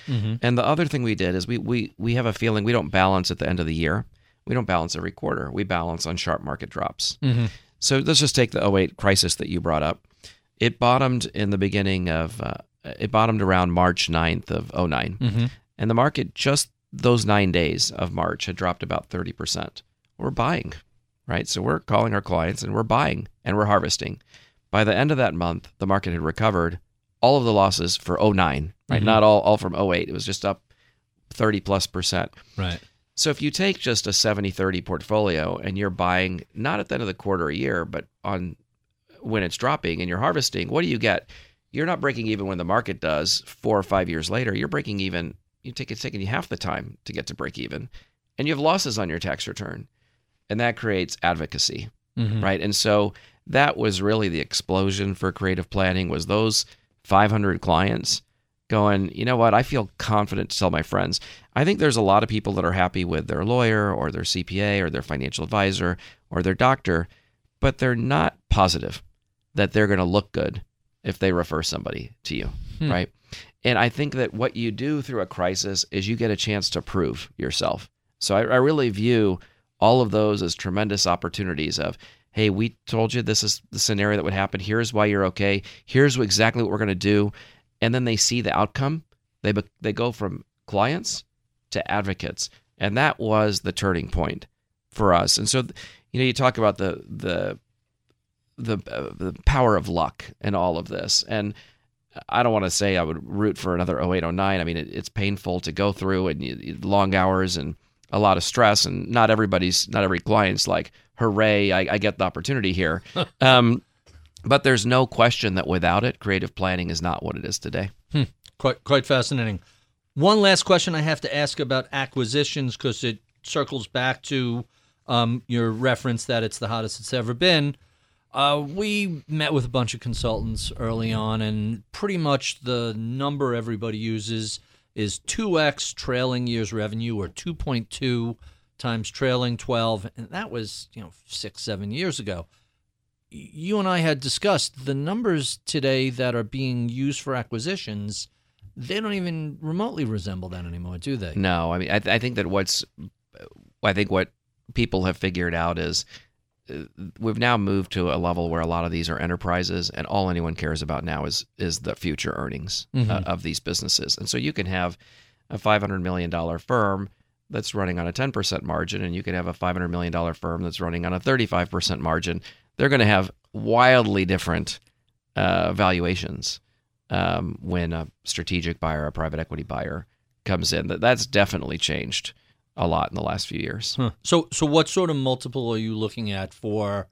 And the other thing we did is we, we, we have a feeling we don't balance at the end of the year. We don't balance every quarter. We balance on sharp market drops. So let's just take the 08 crisis that you brought up. It bottomed in the beginning of, uh, it bottomed around March 9th of 9 mm-hmm. And the market just those nine days of March had dropped about 30%. We're buying, right? So we're calling our clients and we're buying and we're harvesting. By the end of that month, the market had recovered all of the losses for 09, right? Mm-hmm. Not all, all from 08. It was just up 30 plus percent. Right. So if you take just a 70 30 portfolio and you're buying not at the end of the quarter a year, but on when it's dropping and you're harvesting, what do you get? You're not breaking even when the market does four or five years later. You're breaking even, you take it's taking you half the time to get to break even. And you have losses on your tax return. And that creates advocacy. Mm-hmm. Right. And so that was really the explosion for creative planning was those 500 clients going, you know what, I feel confident to tell my friends. I think there's a lot of people that are happy with their lawyer or their CPA or their financial advisor or their doctor, but they're not positive that they're going to look good if they refer somebody to you, hmm. right? And I think that what you do through a crisis is you get a chance to prove yourself. So I, I really view all of those as tremendous opportunities of, hey, we told you this is the scenario that would happen. Here's why you're okay. Here's exactly what we're going to do. And then they see the outcome. They they go from clients to advocates, and that was the turning point for us. And so, you know, you talk about the the the uh, the power of luck and all of this, and I don't want to say I would root for another 0809. I mean, it, it's painful to go through and you, you- long hours and a lot of stress, and not everybody's, not every client's like, hooray, I, I get the opportunity here. um, but there's no question that without it, creative planning is not what it is today. Quite quite fascinating. One last question I have to ask about acquisitions because it circles back to um, your reference that it's the hottest it's ever been. Uh, we met with a bunch of consultants early on, and pretty much the number everybody uses is 2x trailing year's revenue or 2.2 times trailing 12 and that was, you know, 6 7 years ago. You and I had discussed the numbers today that are being used for acquisitions, they don't even remotely resemble that anymore, do they? No, I mean, I, I think that what's, I think what people have figured out is we've now moved to a level where a lot of these are enterprises, and all anyone cares about now is is the future earnings uh, of these businesses. And so you can have a five hundred million dollar firm that's running on a ten percent margin, and you can have a five hundred million dollar firm that's running on a thirty five percent margin. They're going to have wildly different uh, valuations um, when a strategic buyer, a private equity buyer, comes in. That that's definitely changed a lot in the last few years. Huh. So, so what sort of multiple are you looking at for?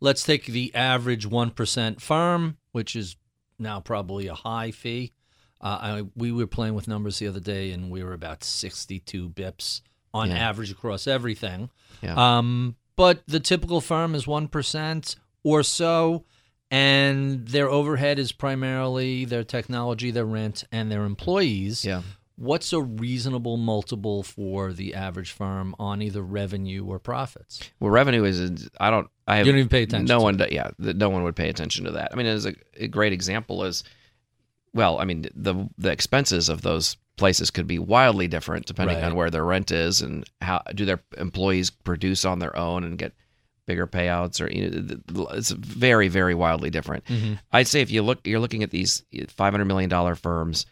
Let's take the average one percent firm, which is now probably a high fee. Uh, I, we were playing with numbers the other day, and we were about sixty-two bips on Yeah. average across everything. Yeah. Um, but the typical firm is one percent or so, and their overhead is primarily their technology, their rent, and their employees. Yeah. What's a reasonable multiple for the average firm on either revenue or profits? Well, revenue is I don't I have You don't even pay attention No to one, yeah, no one would pay attention to that. I mean, as a, a great example is, well, I mean, the the expenses of those places could be wildly different depending Right. on where their rent is and how do their employees produce on their own and get bigger payouts or you know, it's very very wildly different. I'd say if you look, you're looking at these 500 million dollar firms.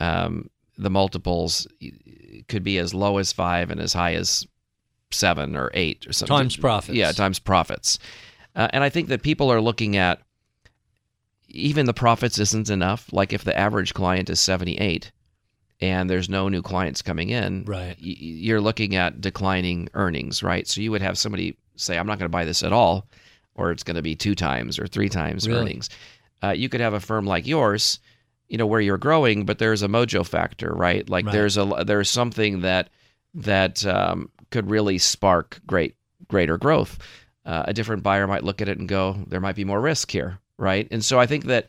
Um, the multiples could be as low as five and as high as seven or eight or something. Times profits. Yeah, times profits. Uh, and I think that people are looking at even the profits isn't enough. Like if the average client is 78 and there's no new clients coming in, Right. y- you're looking at declining earnings, right? So you would have somebody say, I'm not going to buy this at all, or it's going to be two times or three times Really? earnings. Uh, you could have a firm like yours, you know, where you're growing, but there's a mojo factor, right? Like Right. there's a there's something that that um, could really spark great greater growth. Uh, a different buyer might look at it and go, there might be more risk here, right? And so I think that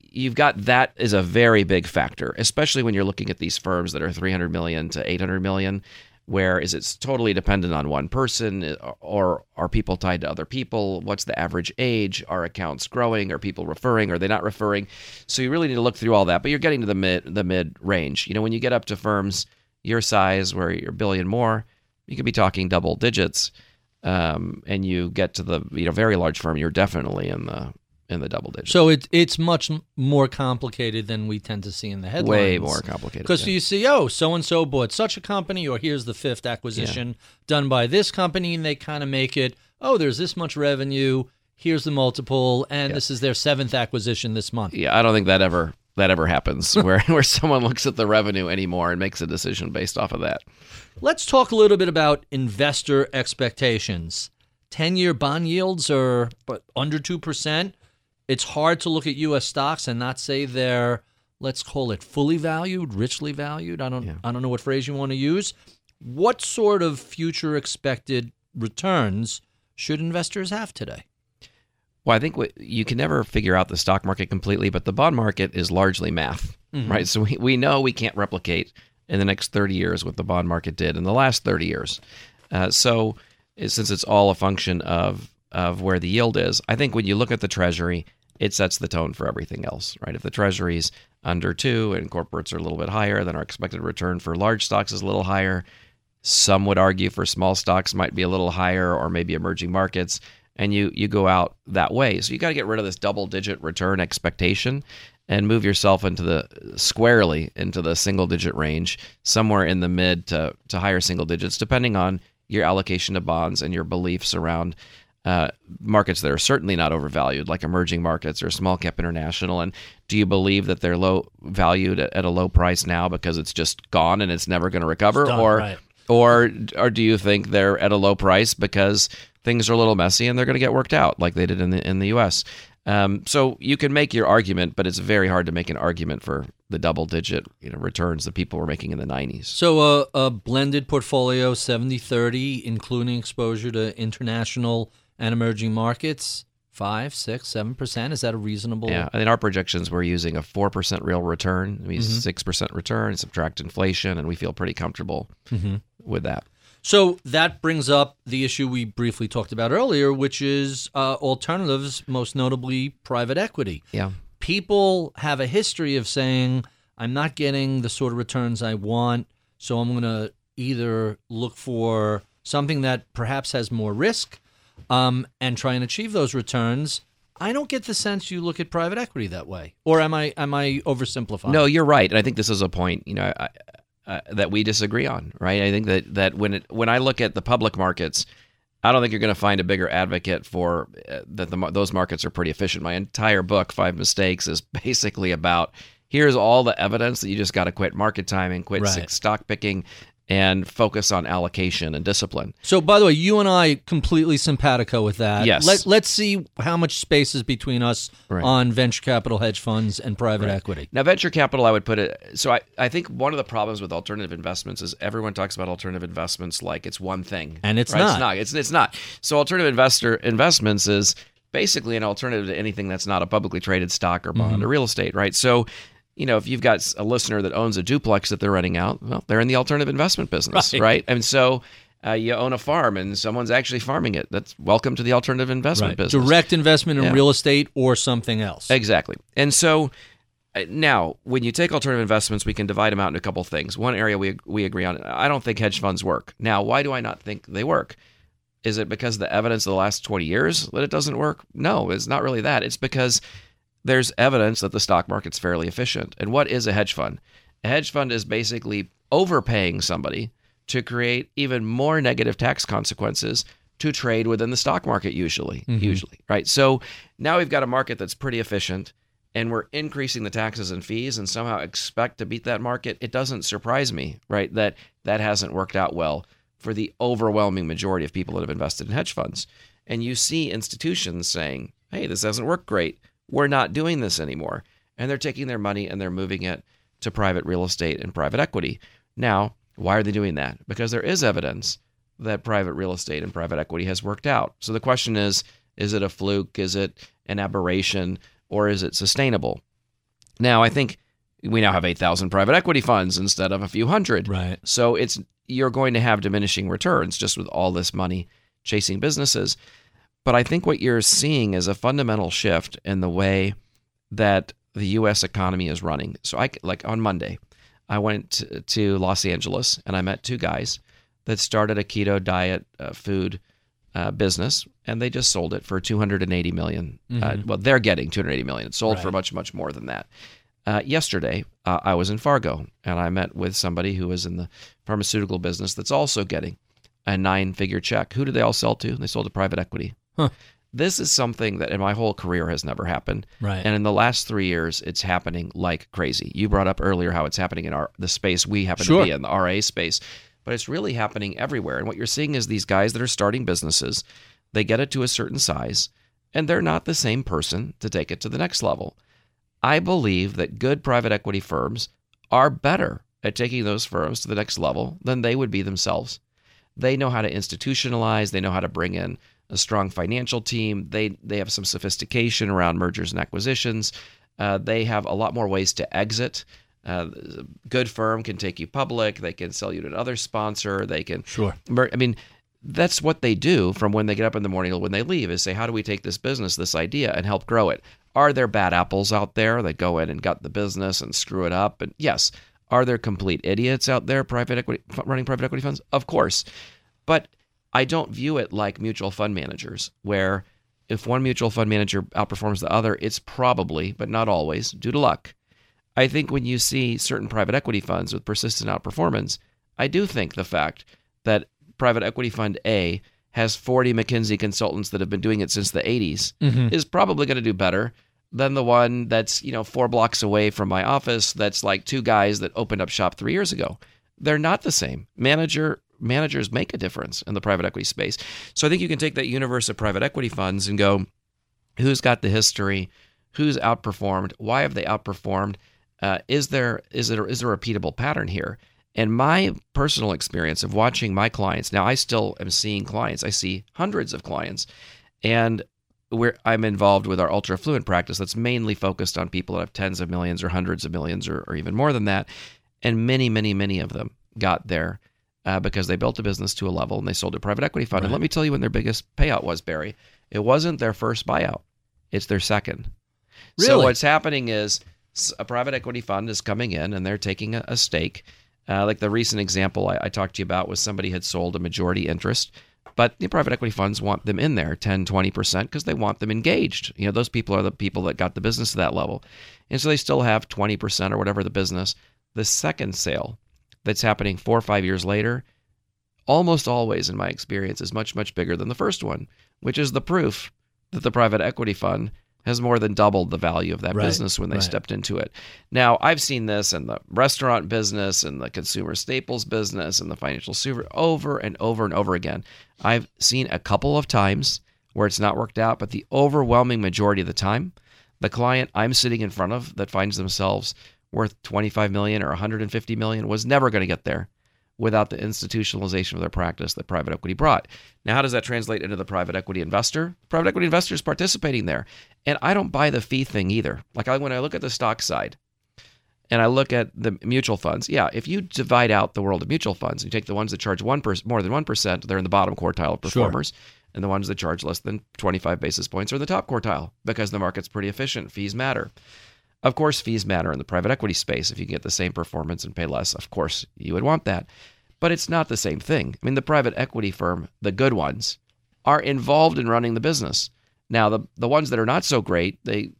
you've got that is a very big factor, especially when you're looking at these firms that are 300 million to 800 million. Where is it totally dependent on one person, or are people tied to other people? What's the average age? Are accounts growing? Are people referring? Are they not referring? So you really need to look through all that. But you're getting to the mid the mid range. You know, when you get up to firms your size, where you're a billion more, you could be talking double digits. Um, and you get to the you know very large firm, you're definitely in the in the double digits. So it, it's much more complicated than we tend to see in the headlines. Way more complicated. Because yeah. you see, oh, so and so bought such a company, or here's the fifth acquisition done by this company, and they kind of make it, oh, there's this much revenue, here's the multiple, and this is their seventh acquisition this month. yeah, I don't think that ever that ever happens where where someone looks at the revenue anymore and makes a decision based off of that. Let's talk a little bit about investor expectations. 10 year bond yields are but under 2%. It's hard to look at US stocks and not say they're let's call it fully valued, richly valued. I don't I don't know what phrase you want to use. What sort of future expected returns should investors have today? Well, I think what, you can never figure out the stock market completely, but the bond market is largely math, right? So we, we know we can't replicate in the next 30 years what the bond market did in the last 30 years. Uh, so it- since it's all a function of of where the yield is, I think when you look at the Treasury, it sets the tone for everything else, right? If the Treasury's under two and corporates are a little bit higher, then our expected return for large stocks is a little higher. Some would argue for small stocks might be a little higher, or maybe emerging markets, and you you go out that way. So you got to get rid of this double digit return expectation and move yourself into the squarely into the single digit range, somewhere in the mid to, to higher single digits, depending on your allocation to bonds and your beliefs around uh, markets that are certainly not overvalued, like emerging markets or small cap international. And do you believe that they're low valued at, at a low price now because it's just gone and it's never going to recover, done, or right. or or do you think they're at a low price because things are a little messy and they're going to get worked out like they did in the in the U.S. Um, so you can make your argument, but it's very hard to make an argument for the double digit you know returns that people were making in the 90s. So a, a blended portfolio 70-30 including exposure to international and emerging markets Five, six, seven percent. Is that a reasonable? Yeah, and in our projections, we're using a four percent real return. We use 6 percent return, subtract inflation, and we feel pretty comfortable with that. So that brings up the issue we briefly talked about earlier, which is uh, alternatives, most notably private equity. Yeah. People have a history of saying, I'm not getting the sort of returns I want, so I'm going to either look for something that perhaps has more risk um, and try and achieve those returns. I don't get the sense you look at private equity that way, or am I am I oversimplifying? No, you're right, and I think this is a point you know I, uh, that we disagree on. Right? I think that that when it, when I look at the public markets, I don't think you're going to find a bigger advocate for uh, that. The, those markets are pretty efficient. My entire book, Five Mistakes, is basically about here's all the evidence that you just got to quit market timing, quit Right. stock picking, and focus on allocation and discipline. So, by the way, you and I completely simpatico with that. Yes. Let, let's see how much space is between us Right. on venture capital, hedge funds, and private equity. Now, venture capital, I would put it. So, I, I think one of the problems with alternative investments is everyone talks about alternative investments like it's one thing, And it's Right? not. It's not. It's it's not. So, alternative investor investments is basically an alternative to anything that's not a publicly traded stock or bond Mm-hmm. or real estate, right? So. You know, if you've got a listener that owns a duplex that they're renting out, well, they're in the alternative investment business, Right. right? And so uh, you own a farm and someone's actually farming it. That's welcome to the alternative investment business. Direct investment in Yeah. real estate or something else. Exactly. And so uh, now, when you take alternative investments, we can divide them out into a couple of things. One area we we agree on. I don't think hedge funds work. Now, why do I not think they work? Is it because of the evidence of the last 20 years that it doesn't work? No, it's not really that. It's because there's evidence that the stock market's fairly efficient. And what is a hedge fund? A hedge fund is basically overpaying somebody to create even more negative tax consequences to trade within the stock market usually mm-hmm. usually right? So now we've got a market that's pretty efficient and we're increasing the taxes and fees and somehow expect to beat that market. It doesn't surprise me right that that hasn't worked out well for the overwhelming majority of people that have invested in hedge funds. And you see institutions saying hey this doesn't work great we're not doing this anymore and they're taking their money and they're moving it to private real estate and private equity now why are they doing that because there is evidence that private real estate and private equity has worked out. So the question is is it a fluke? Is it an aberration? Or is it sustainable? Now, I think we now have 8,000 private equity funds instead of a few hundred. Right. So it's you're going to have diminishing returns just with all this money chasing businesses. But I think what you're seeing is a fundamental shift in the way that the U.S. economy is running. So I like on Monday, I went to, Los Angeles and I met two guys that started a keto diet uh, food uh, business, and they just sold it for 280 million. Uh, well, they're getting 280 million. It sold for much, much more than that. Uh, yesterday, uh, I was in Fargo, and I met with somebody who was in the pharmaceutical business that's also getting a nine-figure check. Who did they all sell to? They sold to private equity. Huh. This is something that in my whole career has never happened. Right. And in the last three years, it's happening like crazy. You brought up earlier how it's happening in our the space we happen Sure. to be in, the RIA space, but it's really happening everywhere. And what you're seeing is these guys that are starting businesses, they get it to a certain size, and they're not the same person to take it to the next level. I believe that good private equity firms are better at taking those firms to the next level than they would be themselves. They know how to institutionalize, they know how to bring in a strong financial team. They they have some sophistication around mergers and acquisitions. Uh, they have a lot more ways to exit. Uh, a good firm can take you public. They can sell you to another sponsor. They can Sure. mer- I mean, that's what they do from when they get up in the morning till when they leave is say, how do we take this business, this idea, and help grow it? Are there bad apples out there that go in and gut the business and screw it up? And yes, are there complete idiots out there, private equity running private equity funds? Of course, but I don't view it like mutual fund managers, where if one mutual fund manager outperforms the other, it's probably, but not always, due to luck. I think when you see certain private equity funds with persistent outperformance, I do think the fact that private equity fund A has 40 McKinsey consultants that have been doing it since the 80s mm-hmm. is probably going to do better than the one that's, you know, 4 blocks away from my office that's like two guys that opened up shop 3 years ago. They're not the same. Manager managers make a difference in the private equity space. So I think you can take that universe of private equity funds and go who's got the history, who's outperformed, why have they outperformed? Uh, is there is there is there a repeatable pattern here? And my personal experience of watching my clients now, I still am seeing clients. I see hundreds of clients, and we're I'm involved with our ultra affluent practice that's mainly focused on people that have tens of millions or hundreds of millions or, or even more than that, and many, many, many of them got there uh, because they built a business to a level and they sold a private equity fund. And let me tell you when their biggest payout was, Barry. It wasn't their first buyout; it's their second. So what's happening is a private equity fund is coming in and they're taking a, a stake. Uh, like the recent example I, I talked to you about was somebody had sold a majority interest, but the private equity funds want them in there 10, 20% because they want them engaged. You know, those people are the people that got the business to that level. And so they still have 20% or whatever the business. The second sale that's happening four or five years later, almost always, in my experience, is much, much bigger than the first one, which is the proof that the private equity fund has more than doubled the value of that Right, business when they right. stepped into it. Now, I've seen this in the restaurant business and the consumer staples business and the financial super over and over and over again. I've seen a couple of times where it's not worked out, but the overwhelming majority of the time, the client I'm sitting in front of that finds themselves worth 25 million or 150 million was never going to get there without the institutionalization of their practice that private equity brought. Now, how does that translate into the private equity investor? Private equity investor is participating there. And I don't buy the fee thing either. Like I, when I look at the stock side and I look at the mutual funds, yeah, if you divide out the world of mutual funds, and you take the ones that charge one per, more than 1%, they're in the bottom quartile of Sure. performers. And the ones that charge less than 25 basis points are in the top quartile because the market's pretty efficient. Fees matter. Of course, fees matter in the private equity space. If you get the same performance and pay less, of course, you would want that. But it's not the same thing. I mean, the private equity firm, the good ones, are involved in running the business. Now, the the ones that are not so great, they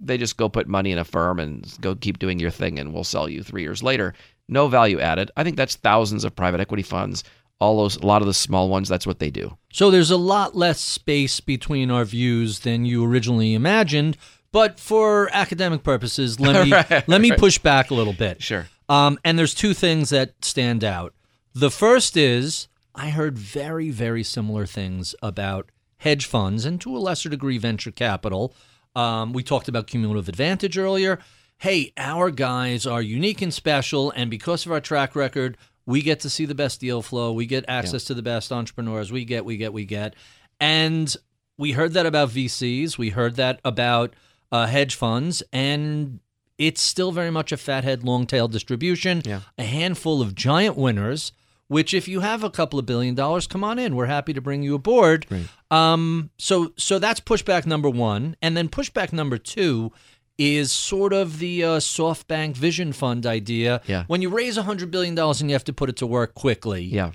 they just go put money in a firm and go keep doing your thing, and we'll sell you three years later. No value added. I think that's thousands of private equity funds. All those, a lot of the small ones, that's what they do. So there's a lot less space between our views than you originally imagined. But for academic purposes, let me Right, let me right. push back a little bit. Sure. Um, and there's two things that stand out. The first is I heard very, very similar things about hedge funds and to a lesser degree venture capital. Um, we talked about cumulative advantage earlier. Hey, our guys are unique and special, and because of our track record, we get to see the best deal flow. We get access to the best entrepreneurs. We get, we get, we get. And we heard that about VCs. We heard that about uh, hedge funds, and it's still very much a fathead, long tail distribution. Yeah. A handful of giant winners. Which, if you have a couple of billion dollars, come on in. We're happy to bring you aboard. Um, so, so that's pushback number one, and then pushback number two is sort of the uh, SoftBank Vision Fund idea. Yeah. When you raise a hundred billion dollars and you have to put it to work quickly, Yeah.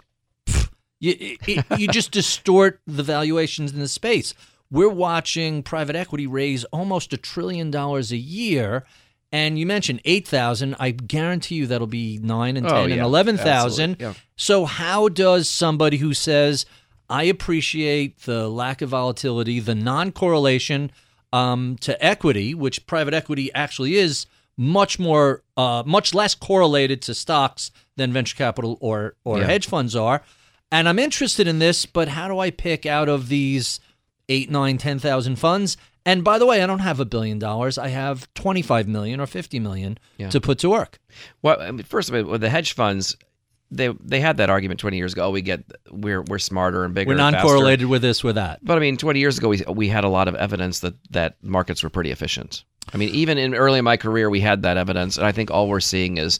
you, it, it- you just distort the valuations in the space. We're watching private equity raise almost a trillion dollars a year. And you mentioned 8,000. I guarantee you that'll be 9 and 10 Oh, and 11,000. Yeah. So, how does somebody who says, I appreciate the lack of volatility, the non correlation um, to equity, which private equity actually is much more, uh, much less correlated to stocks than venture capital or, or Yeah. hedge funds are. And I'm interested in this, but how do I pick out of these eight, nine, ten thousand funds? And by the way, I don't have a billion dollars. I have 25 million or 50 million Yeah. to put to work. Well, I mean, first of all, with the hedge funds, they they had that argument 20 years ago. Oh, we get we're we're smarter and bigger. We're and non faster. correlated with this, with that. But I mean, 20 years ago, we we had a lot of evidence that that markets were pretty efficient. I mean, even in early in my career, we had that evidence, and I think all we're seeing is,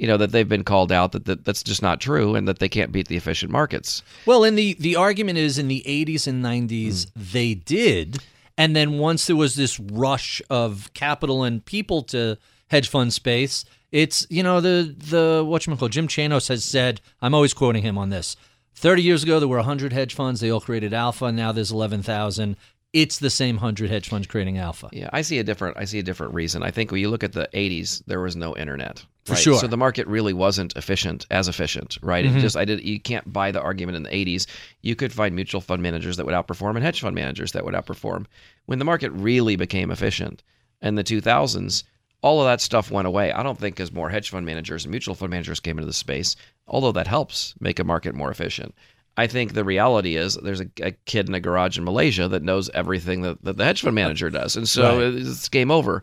you know, that they've been called out that, that that's just not true, and that they can't beat the efficient markets. Well, in the the argument is in the 80s and 90s hmm. they did, and then once there was this rush of capital and people to hedge fund space, it's you know the the whatchamacallit, Jim Chanos has said. I'm always quoting him on this. 30 years ago there were 100 hedge funds. They all created alpha. Now there's 11,000. It's the same 100 hedge funds creating alpha. Yeah, I see a different I see a different reason. I think when you look at the 80s, there was no internet. For right? sure. So the market really wasn't efficient as efficient, right? It mm-hmm. just I did you can't buy the argument in the 80s. You could find mutual fund managers that would outperform and hedge fund managers that would outperform. When the market really became efficient in the 2000s, all of that stuff went away. I don't think as more hedge fund managers and mutual fund managers came into the space, although that helps make a market more efficient. I think the reality is there's a, a kid in a garage in Malaysia that knows everything that, that the hedge fund manager does. And so Right. it's game over.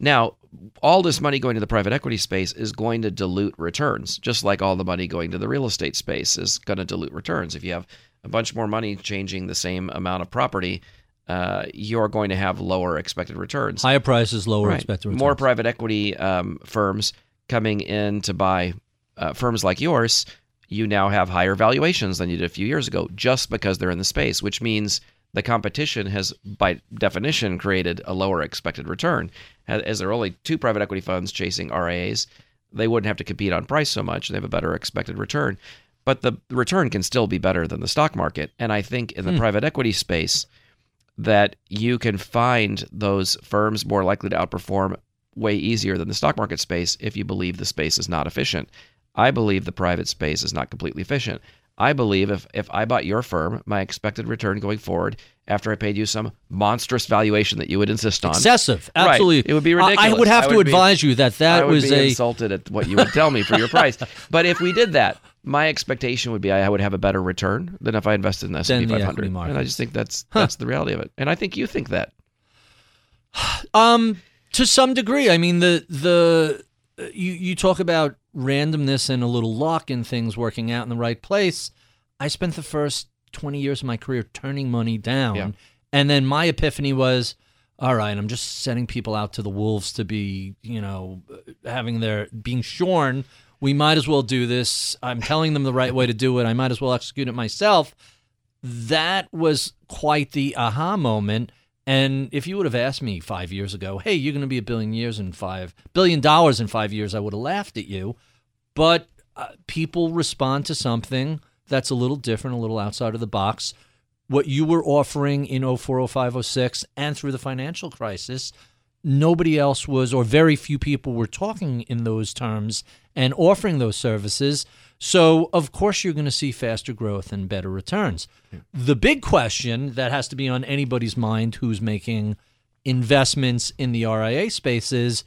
Now, all this money going to the private equity space is going to dilute returns, just like all the money going to the real estate space is going to dilute returns. If you have a bunch more money changing the same amount of property, uh, you're going to have lower expected returns. Higher prices, lower Right. expected returns. More private equity um, firms coming in to buy uh, firms like yours, you now have higher valuations than you did a few years ago just because they're in the space, which means the competition has, by definition, created a lower expected return. As there are only two private equity funds chasing RIAs, they wouldn't have to compete on price so much. They have a better expected return. But the return can still be better than the stock market. And I think in the hmm. private equity space, that you can find those firms more likely to outperform way easier than the stock market space if you believe the space is not efficient. I believe the private space is not completely efficient. I believe if, if I bought your firm, my expected return going forward after I paid you some monstrous valuation that you would insist on. excessive. Right. Absolutely, It would be I- I, would have I to be- advise you that that I would was be a insulted at what you would tell me for your price. But if we did that, my expectation would be I would have a better return than if I invested in the S&P Than the 500. equity. And I just think that's that's the reality of it. And I think you think that. Um, to some degree. I mean, the the you you talk about randomness and a little luck and things working out in the right place. I spent the first twenty years of my career turning money down, Yeah. and then my epiphany was, all right, I'm just sending people out to the wolves to be, you know, having their being shorn. We might as well do this. I'm telling them the right way to do it. I might as well execute it myself that was quite the aha moment. And if you would have asked me five years ago, hey, you're going to be a billion years in five billion dollars in five years, I would have laughed at you. But uh, people respond to something that's a little different, a little outside of the box. What you were offering in 04, 05, 06, and through the financial crisis, nobody else was, or very few people were talking in those terms and offering those services. So, of course, you're going to see faster growth and better returns. The big question that has to be on anybody's mind who's making investments in the RIA space is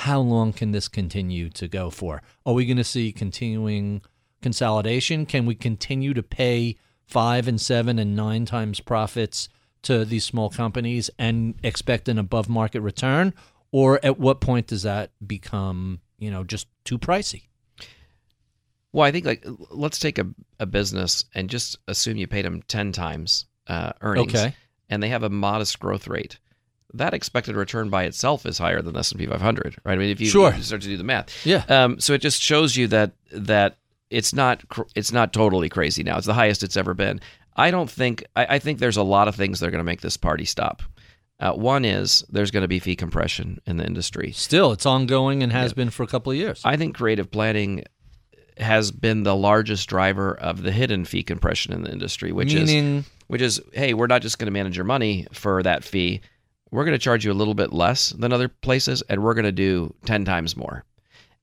how long can this continue to go for? Are we going to see continuing consolidation? Can we continue to pay five and seven and nine times profits to these small companies and expect an above market return? Or at what point does that become, you know, just too pricey? Well, I think like let's take a, a business and just assume you paid them 10 times uh, earnings Okay. and they have a modest growth rate. That expected return by itself is higher than the S&P 500, right? I mean, if you, Sure. start to do the math. Yeah. Um, so it just shows you that that it's not cr- it's not totally crazy now. It's the highest it's ever been. I don't think I, I think there's a lot of things that are going to make this party stop. Uh, one is there's going to be fee compression in the industry. Still, it's ongoing and has been for a couple of years. I think creative planning has been the largest driver of the hidden fee compression in the industry, which is which is hey, we're not just going to manage your money for that fee. We're going to charge you a little bit less than other places, and we're going to do ten times more.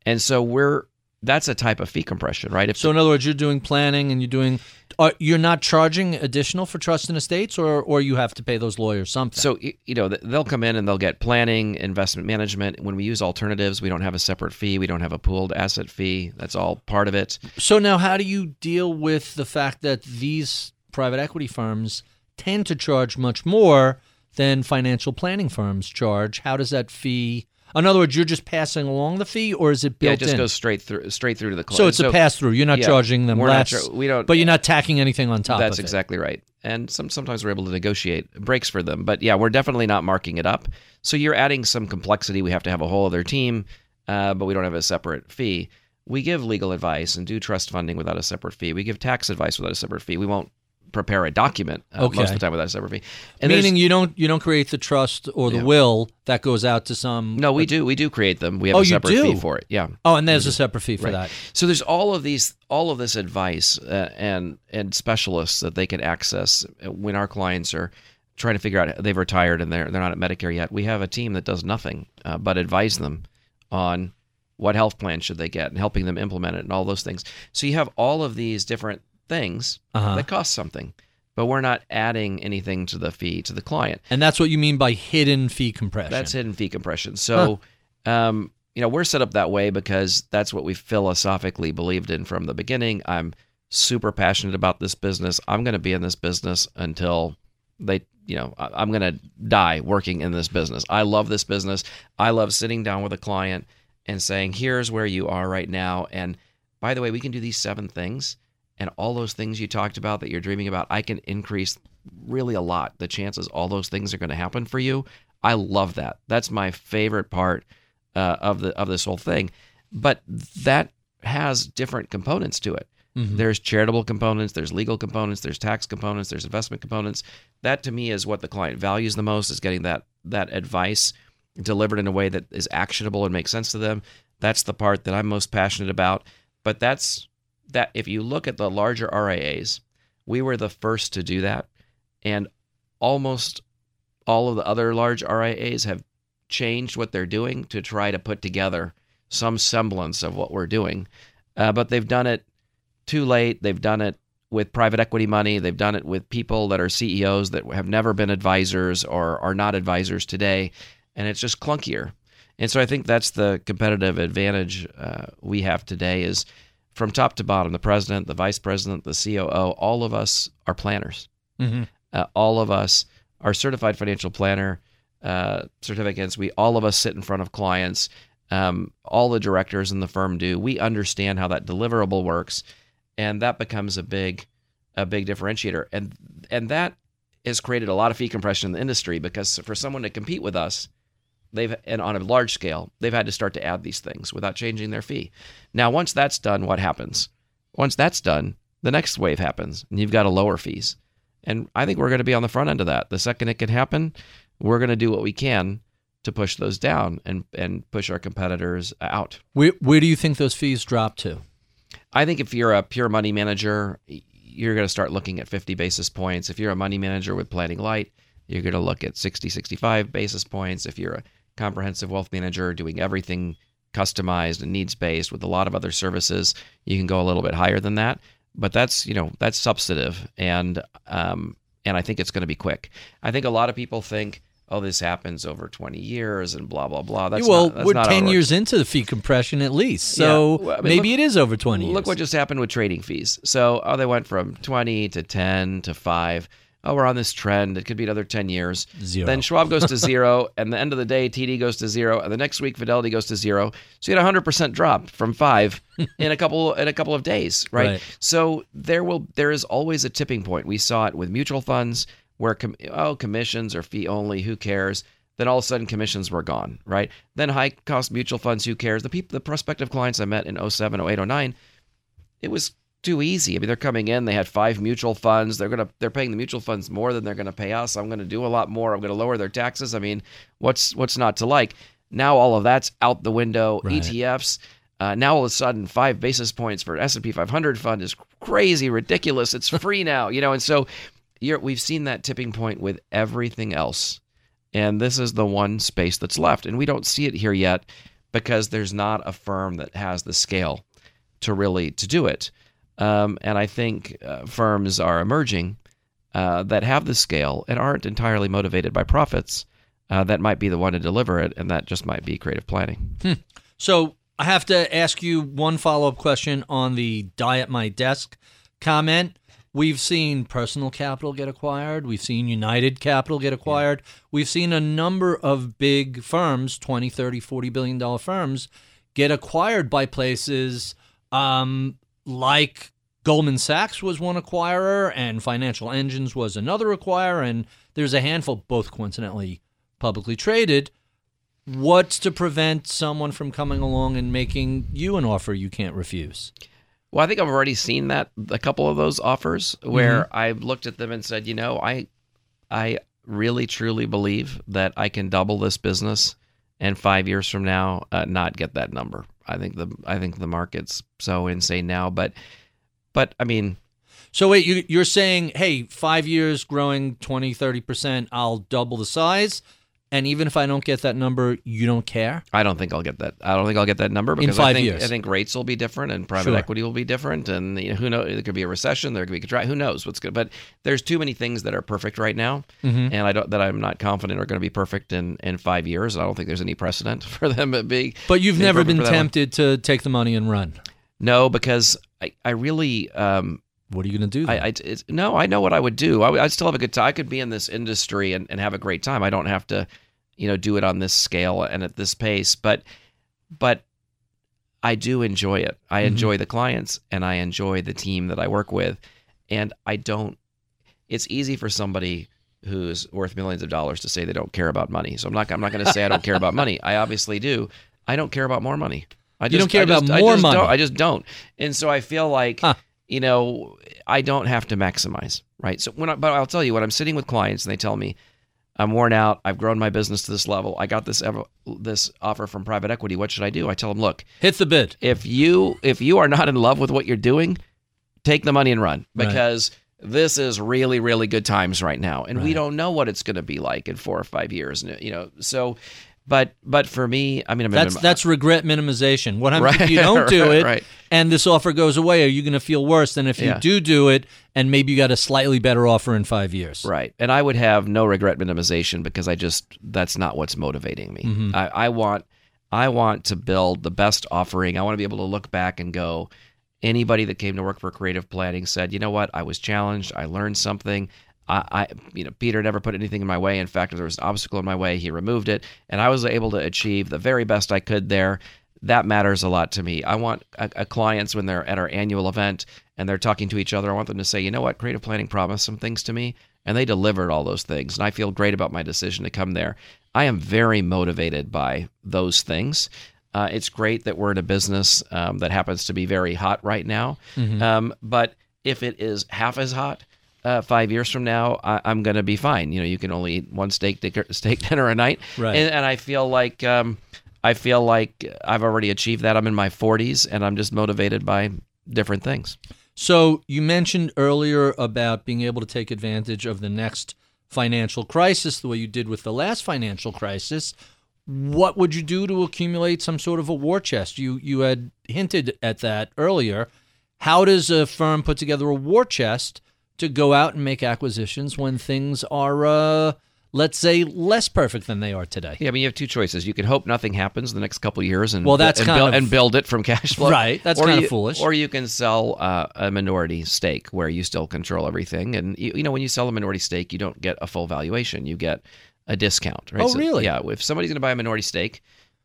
And so we're that's a type of fee compression, right? If so in other words, you're doing planning and you're doing, are, you're not charging additional for trust and estates, or or you have to pay those lawyers something. So you know they'll come in and they'll get planning, investment management. When we use alternatives, we don't have a separate fee. We don't have a pooled asset fee. That's all part of it. So now, how do you deal with the fact that these private equity firms tend to charge much more than financial planning firms charge? How does that fee? In other words, you're just passing along the fee, or is it built Yeah, it just in? goes straight through straight through to the client. so it's a pass through. You're not yeah, charging them less, char- we don't- but you're not tacking anything on top. That's of it. That's exactly right. And some sometimes we're able to negotiate breaks for them. But yeah, we're definitely not marking it up. So you're adding some complexity. We have to have a whole other team, uh, but we don't have a separate fee. We give legal advice and do trust funding without a separate fee. We give tax advice without a separate fee. We won't prepare a document uh, Okay. most of the time without a separate fee. And Meaning you don't you don't create the trust or the Yeah. will that goes out to some. no, we do we do create them. We have Oh, a separate fee for it. Yeah. Oh, and there's a separate fee for Right. that. So there's all of these, all of this advice uh, and and specialists that they can access when our clients are trying to figure out they've retired and they're they're not at Medicare yet. We have a team that does nothing uh, but advise them on what health plan should they get and helping them implement it and all those things. So you have all of these different things Uh-huh. that cost something, but we're not adding anything to the fee to the client. And that's what you mean by hidden fee compression. That's hidden fee compression. So, um, you know, we're set up that way because that's what we philosophically believed in from the beginning. I'm super passionate about this business. I'm going to be in this business until they, you know, I'm going to die working in this business. I love this business. I love sitting down with a client and saying, here's where you are right now. And by the way, we can do these seven things. And all those things you talked about that you're dreaming about, I can increase really a lot. The chances all those things are going to happen for you. I love that. That's my favorite part uh, of the of this whole thing. But that has different components to it. Mm-hmm. There's charitable components, there's legal components, there's tax components, there's investment components. That to me is what the client values the most is getting that that advice delivered in a way that is actionable and makes sense to them. That's the part that I'm most passionate about. But that's that if you look at the larger RIAs, we were the first to do that. And almost all of the other large RIAs have changed what they're doing to try to put together some semblance of what we're doing. Uh, but they've done it too late. They've done it with private equity money. They've done it with people that are CEOs that have never been advisors or are not advisors today. And it's just clunkier. And so I think that's the competitive advantage uh, we have today is from top to bottom, the president, the vice president, the COO, all of us are planners. Mm-hmm. Uh, all of us are certified financial planner uh, certificates. We all of us sit in front of clients. Um, all the directors in the firm do. We understand how that deliverable works, and that becomes a big, a big differentiator. And and that has created a lot of fee compression in the industry because for someone to compete with us, they've and on a large scale, they've had to start to add these things without changing their fee. Now, once that's done, what happens? Once that's done, the next wave happens, and you've got to lower fees. And I think we're going to be on the front end of that. The second it can happen, we're going to do what we can to push those down and and push our competitors out. Where where do you think those fees drop to? I think if you're a pure money manager, you're going to start looking at 50 basis points. If you're a money manager with planning light, you're going to look at 60, 65 basis points. If you're a comprehensive wealth manager doing everything customized and needs based with a lot of other services, you can go a little bit higher than that. But that's you know that's substantive, and um, and I think it's going to be quick. I think a lot of people think, oh, this happens over 20 years and blah blah blah. That's well, not, that's we're not 10 years into the fee compression at least. So Yeah. Well, I mean, maybe look- it is over 20 years. Look what just happened with trading fees. So, oh, they went from 20 to 10 to 5. Oh, we're on this trend. It could be another 10 years. Zero. Then Schwab goes to zero, and the end of the day, TD goes to zero, and the next week Fidelity goes to zero. So you had a hundred percent drop from five in a couple in a couple of days, right? Right. So there will there is always a tipping point. We saw it with mutual funds where com- oh commissions are fee only, who cares? Then all of a sudden commissions were gone, right? Then high cost mutual funds, who cares? The people, the prospective clients I met in 07, 08, 09, it was too easy. I mean, they're coming in. They had five mutual funds. They're gonna they're paying the mutual funds more than they're gonna pay us. I'm gonna do a lot more. I'm gonna lower their taxes. I mean, what's what's not to like? Now all of that's out the window. Right. ETFs. Uh, now all of a sudden, five basis points for an S&P 500 fund is crazy, ridiculous. It's free now, you know. And so, you're, we've seen that tipping point with everything else, and this is the one space that's left. And we don't see it here yet because there's not a firm that has the scale to really to do it. Um, and I think uh, firms are emerging uh, that have the scale and aren't entirely motivated by profits. Uh, that might be the one to deliver it, and that just might be creative planning. So I have to ask you one follow up question on the die at my desk comment. We've seen Personal Capital get acquired. We've seen United Capital get acquired. We've seen a number of big firms, 20, 30, 40 billion dollar firms, get acquired by places um, like Goldman Sachs was one acquirer and Financial Engines was another acquirer. And there's a handful, both coincidentally publicly traded. What's to prevent someone from coming along and making you an offer you can't refuse? Well, I think I've already seen that a couple of those offers where I've looked at them and said, you know, I, I really truly believe that I can double this business, and five years from now, uh, not get that number. I think the I think the market's so insane now, but, but I mean, So wait, you, you're saying, hey, five years growing 20, 30%, I'll double the size. And even if I don't get that number, you don't care? I don't think I'll get that. I don't think I'll get that number because in five I think years. I think rates will be different and private Sure. equity will be different, and you know, who knows? There could be a recession. There could be a contract. Who knows what's good? But there's too many things that are perfect right now, Mm-hmm. and I don't that I'm not confident are going to be perfect in in five years. I don't think there's any precedent for them being. But you've never been tempted to take the money and run. No, because I I really um What are you going to do then? I, I it's, no I know what I would do. I I'd still have a good time. I could be in this industry and, and have a great time. I don't have to, you know, do it on this scale and at this pace. But but I do enjoy it. I Mhm. enjoy the clients and I enjoy the team that I work with, and I don't. it's easy for somebody who's worth millions of dollars to say they don't care about money. So I'm not I'm not going to say I don't care about money. I obviously do. I don't care about more money. I You don't care I about I more just money. I just don't. And so I feel like Huh. you know I don't have to maximize, right? So when I, but I'll tell you when I'm sitting with clients and they tell me I'm worn out, I've grown my business to this level, I got this ever, this offer from private equity, what should I do? I tell them, look, Hit the bid. if you if you are not in love with what you're doing, take the money and run Right. because this is really really good times right now, and we don't know what it's going to be like in four or five years. And you know, so but but for me, I mean, I'm That's in- that's regret minimization. What happens if you don't do right, it right. and this offer goes away? Are you going to feel worse than if you do do it and maybe you got a slightly better offer in five years? Right. And I would have no regret minimization because I just that's not what's motivating me. Mm-hmm. I, I want I want to build the best offering. I want to be able to look back and go, anybody that came to work for creative planning said, you know what, I was challenged, I learned something. I, I you know, Peter never put anything in my way. In fact, if there was an obstacle in my way, he removed it, and I was able to achieve the very best I could there. That matters a lot to me. I want a, a clients when they're at our annual event and they're talking to each other. I want them to say, you know what, creative planning promised some things to me, and they delivered all those things, and I feel great about my decision to come there. I am very motivated by those things. Uh, it's great that we're in a business um, that happens to be very hot right now. Um, but if it is half as hot uh, five years from now, I, I'm going to be fine. You know, you can only eat one steak dicker, steak dinner a night, Right. and, and I feel like um, I feel like I've already achieved that. I'm in my 40s, and I'm just motivated by different things. So you mentioned earlier about being able to take advantage of the next financial crisis the way you did with the last financial crisis. What would you do to accumulate some sort of a war chest? You you had hinted at that earlier. How does a firm put together a war chest to go out and make acquisitions when things are uh, let's say less perfect than they are today? Yeah, I mean, you have two choices. You can hope nothing happens in the next couple of years, and Well, that's and, kind build, of- and build it from cash flow. Right, that's Or kind of foolish. Or you can sell uh, a minority stake where you still control everything, and you, you know when you sell a minority stake, you don't get a full valuation; you get a discount. Right? Oh, really? Yeah. If somebody's going to buy a minority stake,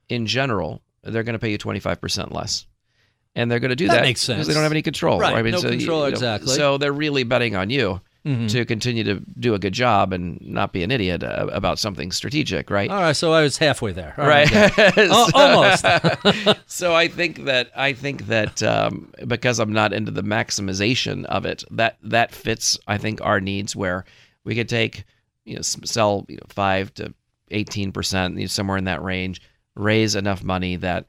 in general, they're going to pay you twenty five percent less. And they're going to do That that, makes sense. because they don't have any control. Right, I mean, no so control, you know, exactly. So they're really betting on you Mhm. to continue to do a good job and not be an idiot uh, about something strategic, right? All right, so I was halfway there. All right Oh, almost. so i think that i think that um, because i'm not into the maximization of it that that fits i think our needs where we could take you know sell you know, 5 to 18 percent you know, somewhere in that range raise enough money that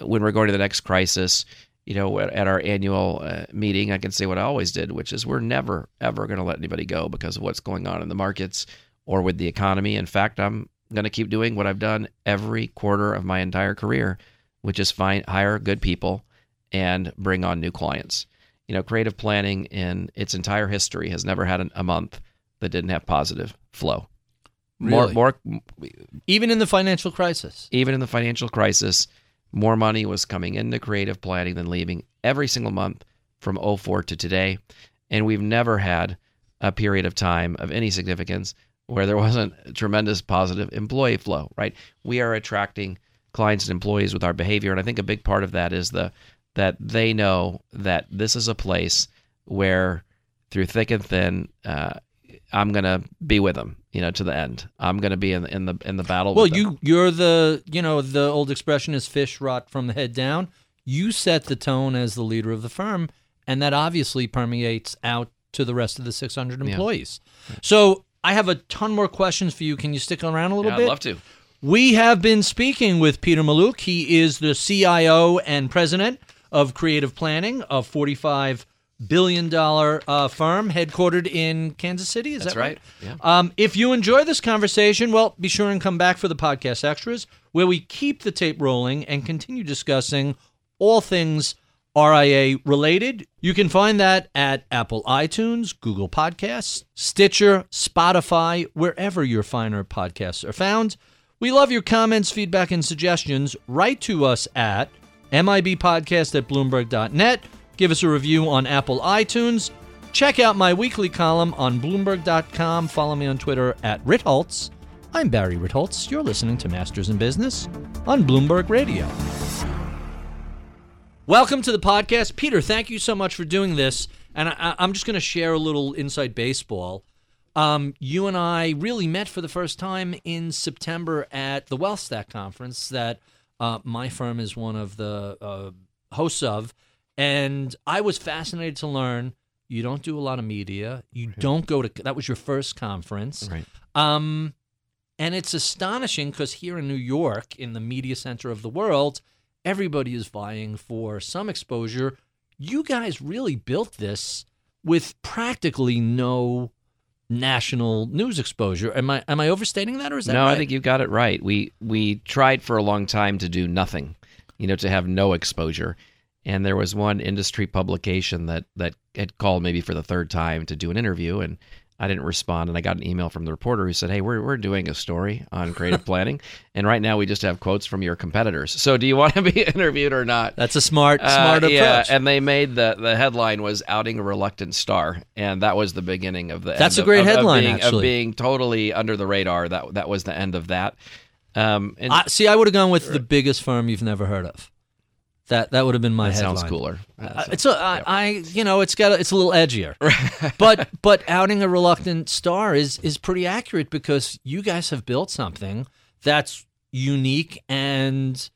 when we're going to the next crisis you know at our annual uh, meeting i can say what i always did which is we're never ever going to let anybody go because of what's going on in the markets or with the economy in fact i'm going to keep doing what i've done every quarter of my entire career which is find hire good people and bring on new clients you know creative planning in its entire history has never had an, a month that didn't have positive flow Really? more more Even in the financial crisis. even in the financial crisis, more money was coming into creative planning than leaving every single month from 04 to today. And we've never had a period of time of any significance where there wasn't tremendous positive employee flow, right? We are attracting clients and employees with our behavior. And I think a big part of that is the that they know that this is a place where through thick and thin, uh, I'm gonna be with them, you know, to the end. I'm gonna be in the in the in the battle. Well, them. you you're the you know the old expression is fish rot from the head down. You set the tone as the leader of the firm, and that obviously permeates out to the rest of the 600 employees. So I have a ton more questions for you. Can you stick around a little Yeah, bit? I'd love to. We have been speaking with Peter Mallouk. He is the CIO and president of Creative Planning, of $45 billion uh, firm headquartered in Kansas City. Is That's that right. Yeah. Um, if you enjoy this conversation, well, be sure and come back for the podcast extras, where we keep the tape rolling and continue discussing all things RIA related. You can find that at Apple iTunes, Google Podcasts, Stitcher, Spotify, wherever your finer podcasts are found. We love your comments, feedback, and suggestions. Write to us at MIBpodcast at Bloomberg.net. Give us a review on Apple iTunes. Check out my weekly column on Bloomberg.com. Follow me on Twitter at Ritholtz. I'm Barry Ritholtz. You're listening to Masters in Business on Bloomberg Radio. Welcome to the podcast, Peter. Thank you so much for doing this. And I, I'm just going to share a little inside baseball. Um, you and I really met for the first time in September at the Wealth Stack conference that uh, my firm is one of the uh, hosts of, and I was fascinated to learn you don't do a lot of media. You don't go to that was your first conference. Right. Um, and it's astonishing because here in New York, in the media center of the world, everybody is vying for some exposure. You guys really built this with practically no national news exposure. Am I am I overstating that or is that no, right? I think you got it right. We we tried for a long time to do nothing, you know, to have no exposure. And there was one industry publication that that had called maybe for the third time to do an interview, and I didn't respond. And I got an email from the reporter who said, "Hey, we're we're doing a story on creative planning, and right now we just have quotes from your competitors. So do you want to be interviewed or not?" That's a smart Uh, smart approach. yeah, and they made the the headline was outing a reluctant star, and that was the beginning of the. That's end a of- great of- of headline, being, actually. of being totally under the radar. That that was the end of that. Um, and I, see, I would have gone with the biggest firm you've never heard of. That that would have been my that headline. sounds cooler. Uh, it's a, I, I, you know, it's got a, it's a little edgier, but but outing a reluctant star is is pretty accurate because you guys have built something that's unique and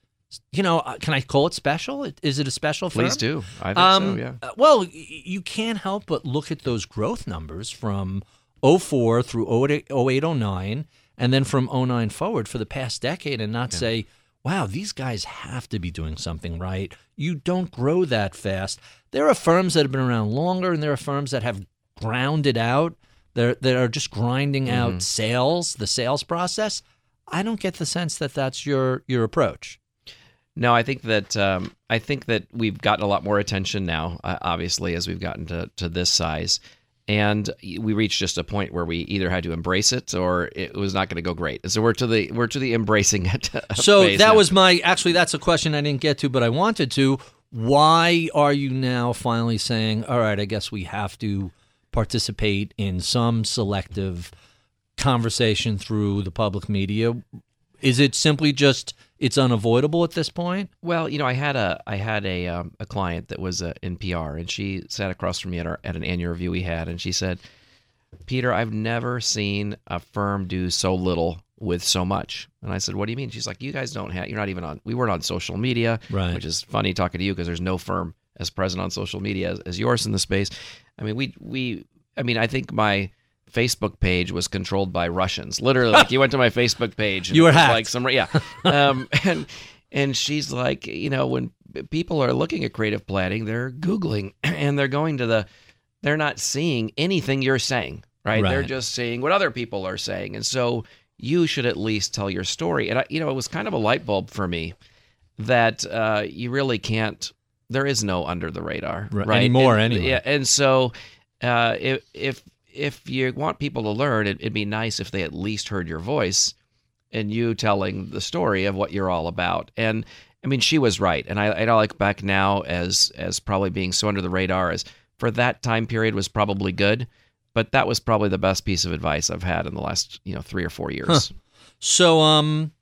you know, uh, can I call it special? Is it a special firm? Please do. I think Um, so. Yeah. uh, Well, you can't help but look at those growth numbers from 04 through 08, 08 09, and then from 09 forward for the past decade and not say, wow, these guys have to be doing something right. You don't grow that fast. There are firms that have been around longer, and there are firms that have grounded out. They're, that are just grinding Mm-hmm. out sales, the sales process. I don't get the sense that that's your your approach. No, I think that um, I think that we've gotten a lot more attention now. Uh, obviously, as we've gotten to, to this size, and we reached just a point where we either had to embrace it or it was not going to go great. So we're to the we're to the embracing it. So that now. was my actually that's a question I didn't get to, but I wanted to. Why are you now finally saying, "All right, I guess we have to participate in some selective conversation through the public media"? Is it simply just it's unavoidable at this point? Well, you know, I had a I had a um, a client that was uh, in PR, and she sat across from me at our at an annual review we had, and she said, "Peter, I've never seen a firm do so little with so much." And I said, "What do you mean?" She's like, "You guys don't have. You're not even on. We weren't on social media, Right. Which is funny talking to you because there's no firm as present on social media as, as yours in the space. I mean, we we. I mean, I think my." Facebook page was controlled by Russians. Literally, like you went to my Facebook page, and You were hacked. Like some, yeah, um, and and she's like, you know, when people are looking at creative planning, they're googling and they're going to the, they're not seeing anything you're saying, right? They're just seeing what other people are saying, and so you should at least tell your story. And I, you know, it was kind of a light bulb for me that uh, you really can't. There is no under the radar, Right. right? Anymore, And- anyway. Yeah, and so uh, if if if you want people to learn, it, it'd be nice if they at least heard your voice and you telling the story of what you're all about. And I mean, she was right, and I, I look back now as as probably being so under the radar as for that time period was probably good, but that was probably the best piece of advice I've had in the last you know three or four years. So, um,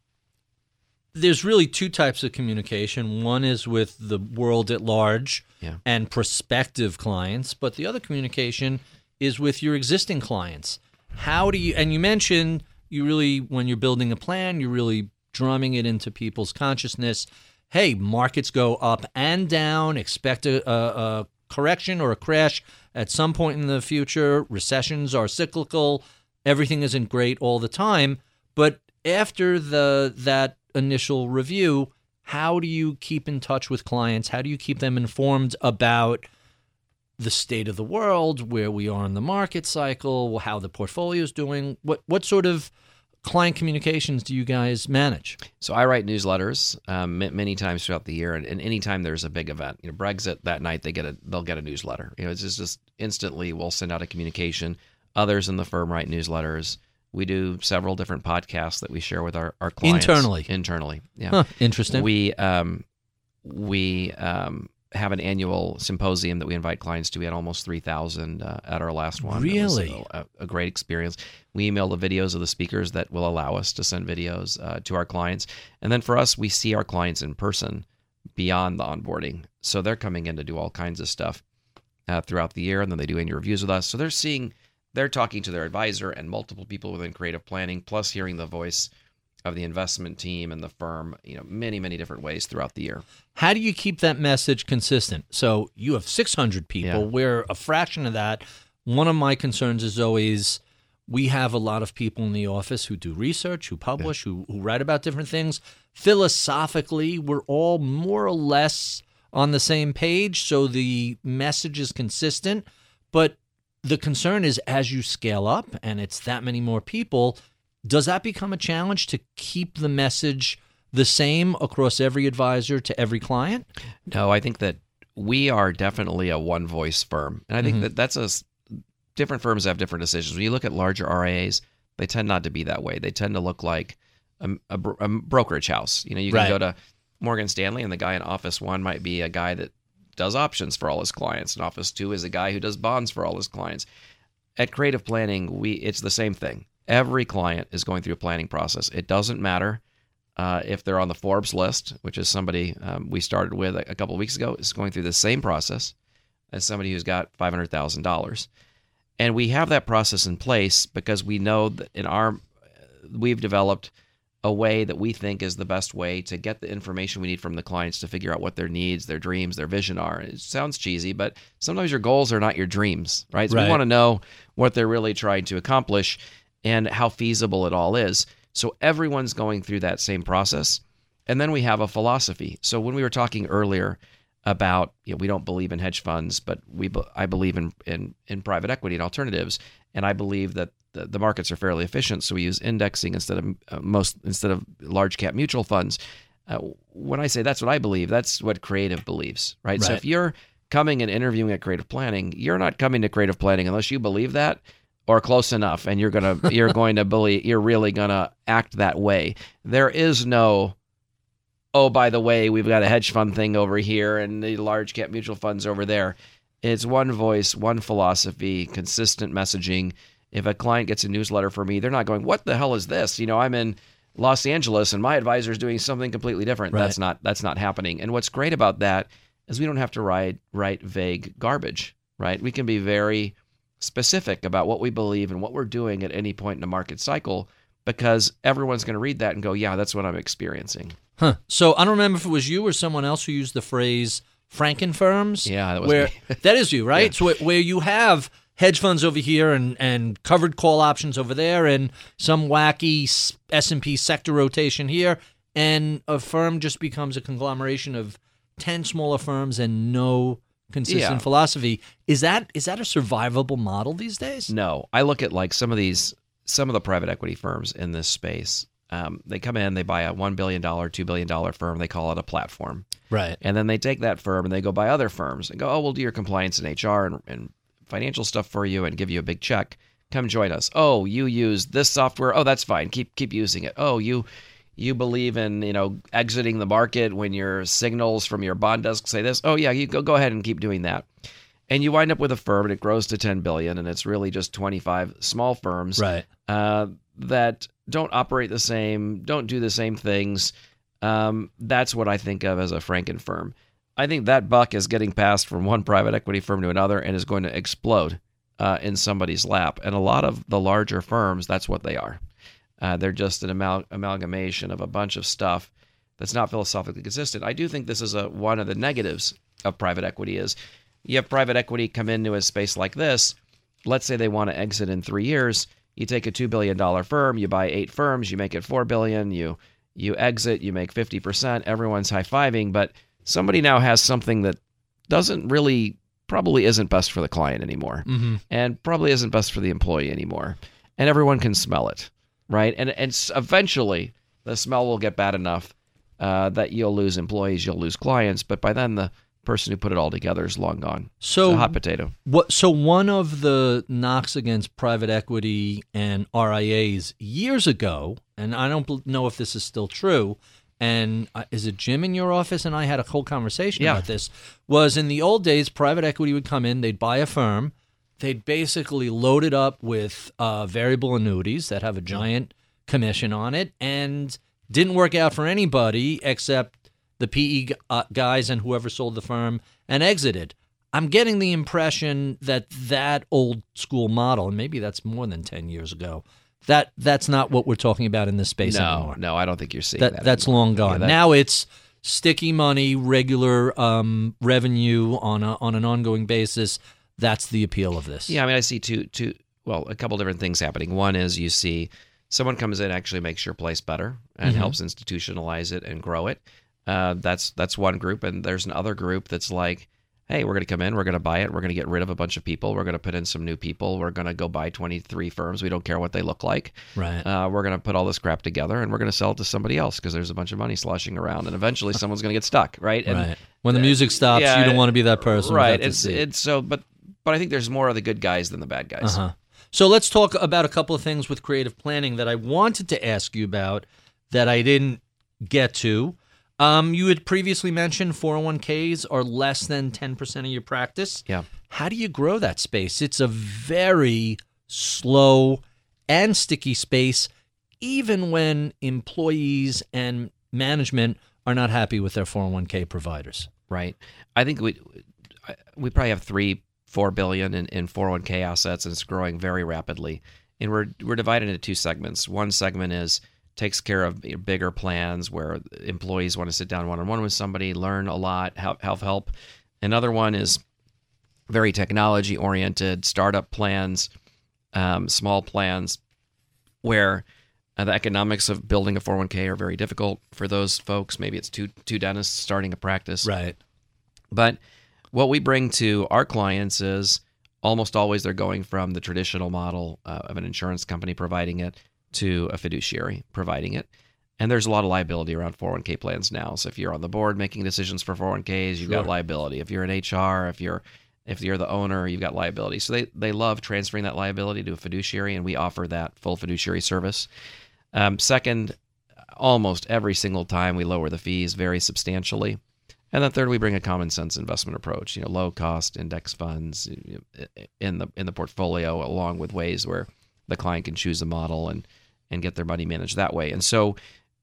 there's really two types of communication. One is with the world at large Yeah. and prospective clients, but the other communication is with your existing clients. How do you? And you mentioned you really, when you're building a plan, you're really drumming it into people's consciousness. Hey, markets go up and down. Expect a, a, a correction or a crash at some point in the future. Recessions are cyclical. Everything isn't great all the time. But after the that initial review, how do you keep in touch with clients? How do you keep them informed about the state of the world, where we are in the market cycle, how the portfolio is doing? What what sort of client communications do you guys manage? So I write newsletters um, many times throughout the year, and, and anytime there's a big event, you know, Brexit that night they get a they'll get a newsletter. You know, it's just, just instantly we'll send out a communication. Others in the firm write newsletters. We do several different podcasts that we share with our, our clients Internally. Internally, yeah. Huh, interesting. We um, we um, have an annual symposium that we invite clients to. We had almost three thousand uh, at our last one. It was Really? a, a great experience. We email the videos of the speakers that will allow us to send videos uh, to our clients, and then for us, we see our clients in person beyond the onboarding. So they're coming in to do all kinds of stuff uh, throughout the year, and then they do annual reviews with us. So they're seeing, they're talking to their advisor and multiple people within creative planning, plus hearing the voice of the investment team and the firm, you know, many, many different ways throughout the year. How do you keep that message consistent? So you have 600 people. Yeah. We're a fraction of that. One of my concerns is always we have a lot of people in the office who do research, who publish, who, who write about different things. Philosophically, we're all more or less on the same page, so the message is consistent. But the concern is as you scale up and it's that many more people, does that become a challenge to keep the message the same across every advisor to every client? No, I think that we are definitely a one voice firm. And I think mm-hmm. that that's a different firms have different decisions. When you look at larger RIAs, they tend not to be that way. They tend to look like a, a, a brokerage house. You know, you can Right. go to Morgan Stanley and the guy in office one might be a guy that does options for all his clients. And office two is a guy who does bonds for all his clients. At creative planning, we it's the same thing. Every client is going through a planning process. It doesn't matter uh, if they're on the Forbes list, which is somebody um, we started with a, a couple of weeks ago, is going through the same process as somebody who's got five hundred thousand dollars, and we have that process in place because we know that in our we've developed a way that we think is the best way to get the information we need from the clients to figure out what their needs, their dreams, their vision are. It sounds cheesy, but sometimes your goals are not your dreams, right? So Right. we want to know what they're really trying to accomplish and how feasible it all is. So everyone's going through that same process. And then we have a philosophy. So when we were talking earlier about, you know, we don't believe in hedge funds, but we I believe in, in in private equity and alternatives, and I believe that the, the markets are fairly efficient. So we use indexing instead of uh, most instead of large cap mutual funds. Uh, when I say that's what I believe, that's what creative believes, right? So if you're coming and interviewing at creative planning, you're not coming to creative planning unless you believe that or close enough and you're going to you're going to believe you're really going to act that way. There is no oh by the way, we've got a hedge fund thing over here and the large cap mutual funds over there. It's one voice, one philosophy, consistent messaging. If a client gets a newsletter from me, they're not going, "What the hell is this?" You know, I'm in Los Angeles and my advisor is doing something completely different. Right. That's not that's not happening. And what's great about that is we don't have to write write vague garbage, right? We can be very specific about what we believe and what we're doing at any point in the market cycle because everyone's going to read that and go, "Yeah, that's what I'm experiencing." Huh. So I don't remember if it was you or someone else who used the phrase Frankenfirms. Yeah, that was where me. that is you, right? So where- you have hedge funds over here and, and covered call options over there and some wacky S and P sector rotation here, and a firm just becomes a conglomeration of ten smaller firms and no consistent Yeah. philosophy. Is that is that a survivable model these days? No, I look at like some of these, some of the private equity firms in this space. Um, they come in, they buy a one billion dollar, two billion dollar firm. They call it a platform, Right. and then they take that firm and they go buy other firms and go, oh, we'll do your compliance and HR and, and financial stuff for you and give you a big check. Come join us. Oh, you use this software. Oh, that's fine. Keep keep using it. Oh, you you believe in you know exiting the market when your signals from your bond desk say this. Oh yeah, you go go ahead and keep doing that and you wind up with a firm and it grows to 10 billion and it's really just 25 small firms Right. uh, that don't operate the same don't do the same things um, that's what i think of as a franken firm i think that buck is getting passed from one private equity firm to another and is going to explode uh, in somebody's lap and a lot of the larger firms that's what they are uh, they're just an amal- amalgamation of a bunch of stuff that's not philosophically consistent. I do think this is a one of the negatives of private equity is you have private equity come into a space like this. Let's say they want to exit in three years. You take a two billion dollar firm, you buy eight firms, you make it four billion. You you exit, you make fifty percent. Everyone's high fiving, but somebody now has something that doesn't really probably isn't best for the client anymore Mm-hmm. and probably isn't best for the employee anymore. And everyone can smell it, right? And and eventually the smell will get bad enough uh, that you'll lose employees, you'll lose clients, but by then the person who put it all together is long gone. So hot potato. What? So one of the knocks against private equity and RIAs years ago, and I don't know if this is still true. And uh, is it Jim in your office? And I had a whole conversation Yeah. about this. Was in the old days, private equity would come in, they'd buy a firm, they'd basically load it up with uh, variable annuities that have a giant commission on it, and didn't work out for anybody except the PE uh, guys and whoever sold the firm and exited. I'm getting the impression that that old school model, and maybe that's more than 10 years ago, that that's not what we're talking about in this space no, anymore. no, I don't think you're seeing That, that. that's anymore. long gone. that- now it's sticky money, regular um, revenue on a, on an ongoing basis. That's the appeal of this. Yeah, I mean, I see two, two, well, a couple different things happening. One is you see someone comes in, actually makes your place better and Mm-hmm. helps institutionalize it and grow it. Uh, that's that's one group, and there's another group that's like, hey, we're going to come in, we're going to buy it, we're going to get rid of a bunch of people, we're going to put in some new people, we're going to go buy 23 firms, we don't care what they look like. Right. Uh, we're going to put all this crap together, and we're going to sell it to somebody else because there's a bunch of money sloshing around, and eventually someone's going to get stuck, right? And right. When the music stops, yeah, you don't want to be that person. right. It's it's so, but but I think there's more of the good guys than the bad guys. Uh-huh. So let's talk about a couple of things with creative planning that I wanted to ask you about that I didn't get to. Um, you had previously mentioned 401ks are less than 10% of your practice. Yeah. How do you grow that space? It's a very slow and sticky space, even when employees and management are not happy with their 401k providers. Right. I think we we probably have three, four billion in, in 401k assets, and it's growing very rapidly. And we're we're divided into two segments. One segment is takes care of bigger plans where employees want to sit down one on one with somebody, learn a lot, help help help. Another one is very technology oriented startup plans, um, small plans, where uh, the economics of building a 401k are very difficult for those folks. Maybe it's two two dentists starting a practice. Right. But what we bring to our clients is almost always they're going from the traditional model uh, of an insurance company providing it to a fiduciary providing it. And there's a lot of liability around 401k plans now. So if you're on the board making decisions for 401ks, you've got liability. If you're in HR, if you're if you're the owner, you've got liability. So they they love transferring that liability to a fiduciary, and we offer that full fiduciary service. Um, second, almost every single time we lower the fees very substantially. And then third, we bring a common sense investment approach. You know, low cost index funds in the in the portfolio, along with ways where the client can choose a model and and get their money managed that way. And so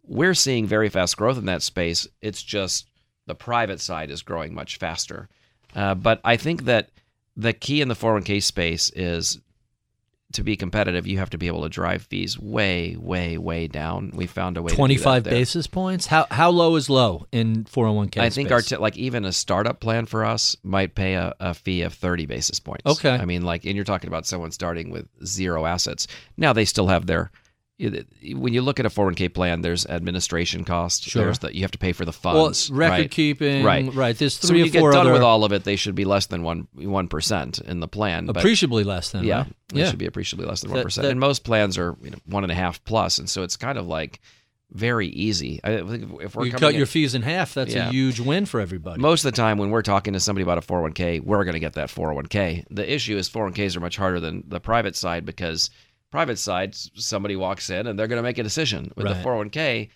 we're seeing very fast growth in that space. It's just the private side is growing much faster. Uh, but I think that the key in the 401k space is to be competitive, you have to be able to drive fees way, way, way down. We found a way. to 25 basis points? How how low is low in 401k? I think our space? t- like even a startup plan for us might pay a, a fee of 30 basis points. Okay. I mean, like, and you're talking about someone starting with zero assets. Now they still have their. When you look at a 401k plan, there's administration costs. Sure. There's the, you have to pay for the funds, well, record right? keeping, Right. right. There's So three when or you get done other with all of it, they should be less than one one percent in the plan. But appreciably less than yeah, right? they yeah. should be appreciably less than one percent. that- And most plans are you know, one and a half plus, and so it's kind of like very easy. I think if- if we're you cut in- your fees in half. That's Yeah. a huge win for everybody. most of the time when we're talking to somebody about a 401k, we're going to get that 401k. The issue is 401ks are much harder than the private side because private side somebody walks in and they're going to make a decision. With the 401k,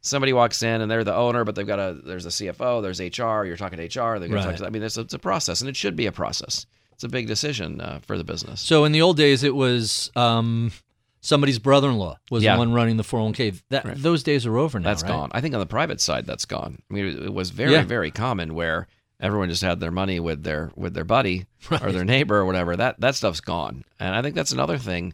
somebody walks in and they're the owner, but they've got a there's a CFO, there's HR, you're talking to HR, they're going to talk to I mean it's a, it's a process and it should be a process. It's a big decision uh, for the business. so in the old days, it was um, somebody's brother-in-law was Yeah. the one running the 401k. That Right. those days are over now. That's right? gone. I think on the private side, that's gone. I mean, it, was very, Yeah. very common where everyone just had their money with their with their buddy or their neighbor or whatever. That that stuff's gone. And I think that's another thing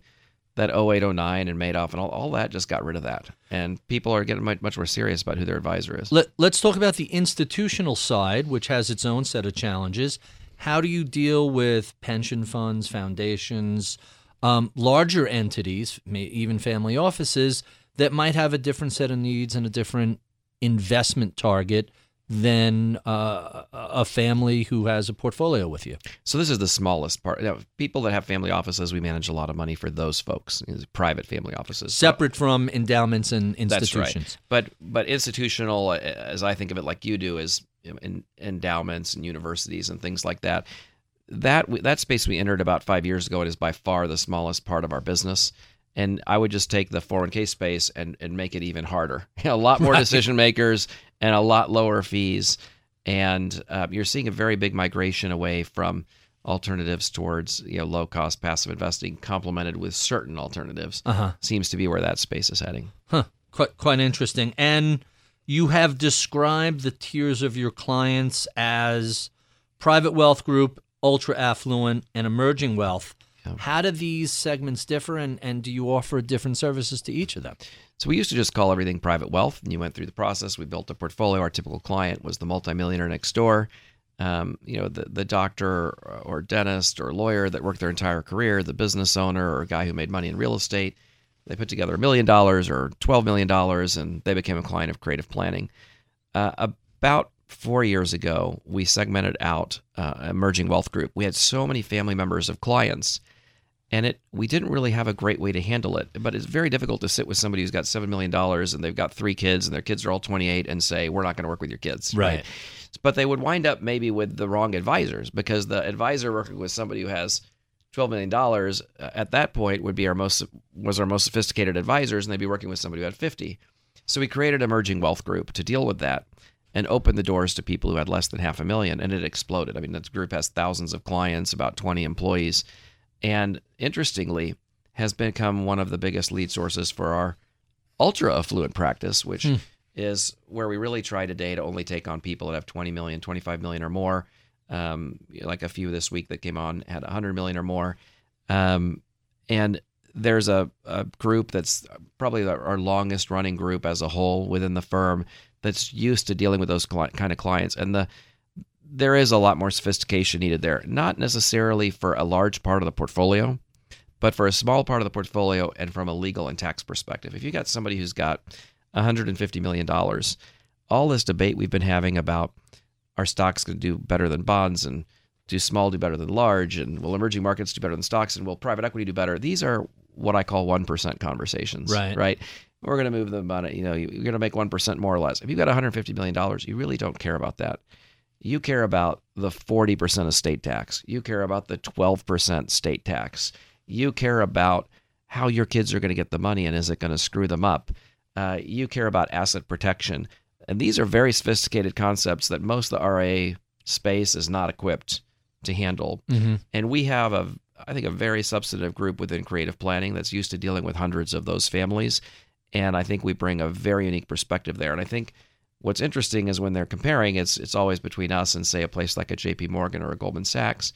that 08, 09 and Madoff and all, all that just got rid of that. And people are getting much, much more serious about who their advisor is. Let, let's talk about the institutional side, which has its own set of challenges. How do you deal with pension funds, foundations, um, larger entities, even family offices that might have a different set of needs and a different investment target than uh, a family who has a portfolio with you? So this is the smallest part. Now, people that have family offices, we manage a lot of money for those folks, private family offices. Separate from endowments and institutions. That's right. But but institutional, as I think of it, like you do, is you know, in, endowments and universities and things like that. That that space we entered about five years ago. It is by far the smallest part of our business. And I would just take the 401k space and, and make it even harder. a lot more Right. decision makers and a lot lower fees. And uh, you're seeing a very big migration away from alternatives towards you know low cost passive investing, complemented with certain alternatives. Uh huh. Seems to be where that space is heading. Huh. Quite quite interesting. And You have described the tiers of your clients as private wealth group, ultra affluent, and emerging wealth. How do these segments differ, and, and do you offer different services to each of them? So we used to just call everything private wealth, and you went through the process. We built a portfolio. Our typical client was the multimillionaire next door, um, you know, the the doctor or dentist or lawyer that worked their entire career, the business owner or a guy who made money in real estate. They put together a million dollars or twelve million dollars, and they became a client of creative planning. Uh, about four years ago, we segmented out uh, emerging wealth group. We had so many family members of clients and it we didn't really have a great way to handle it but it's very difficult to sit with somebody who's got $7 million and they've got three kids and their kids are all 28 and say we're not going to work with your kids. Right. but they would wind up maybe with the wrong advisors because the advisor working with somebody who has $12 million uh, at that point would be our most was our most sophisticated advisors and they'd be working with somebody who had 50 so we created emerging wealth group to deal with that and open the doors to people who had less than half a million and it exploded. I mean that group has thousands of clients about 20 employees and interestingly has become one of the biggest lead sources for our ultra affluent practice which is where we really try today to only take on people that have 20 million 25 million or more. Um, like a few this week that came on had 100 million or more. Um, and there's a, a group that's probably our longest running group as a whole within the firm that's used to dealing with those cli- kind of clients. And the there is a lot more sophistication needed there not necessarily for a large part of the portfolio but for a small part of the portfolio and from a legal and tax perspective. If you got somebody who's got 150 million dollars all this debate we've been having about are stocks going to do better than bonds and do small do better than large and will emerging markets do better than stocks and will private equity do better? These are what i call 1% conversations Right. right? We're going to move them on it you know you're going to make 1% more or less. If you've got 150 million dollars you really don't care about that you care about the 40% of state tax you care about the 12% state tax you care about how your kids are going to get the money and is it going to screw them up uh, you care about asset protection and these are very sophisticated concepts that most of the RIA space is not equipped to handle. And we have a, I think, a very substantive group within creative planning that's used to dealing with hundreds of those families. And I think we bring a very unique perspective there. And I think what's interesting is when they're comparing, it's it's always between us and say a place like a J.P. Morgan or a Goldman Sachs.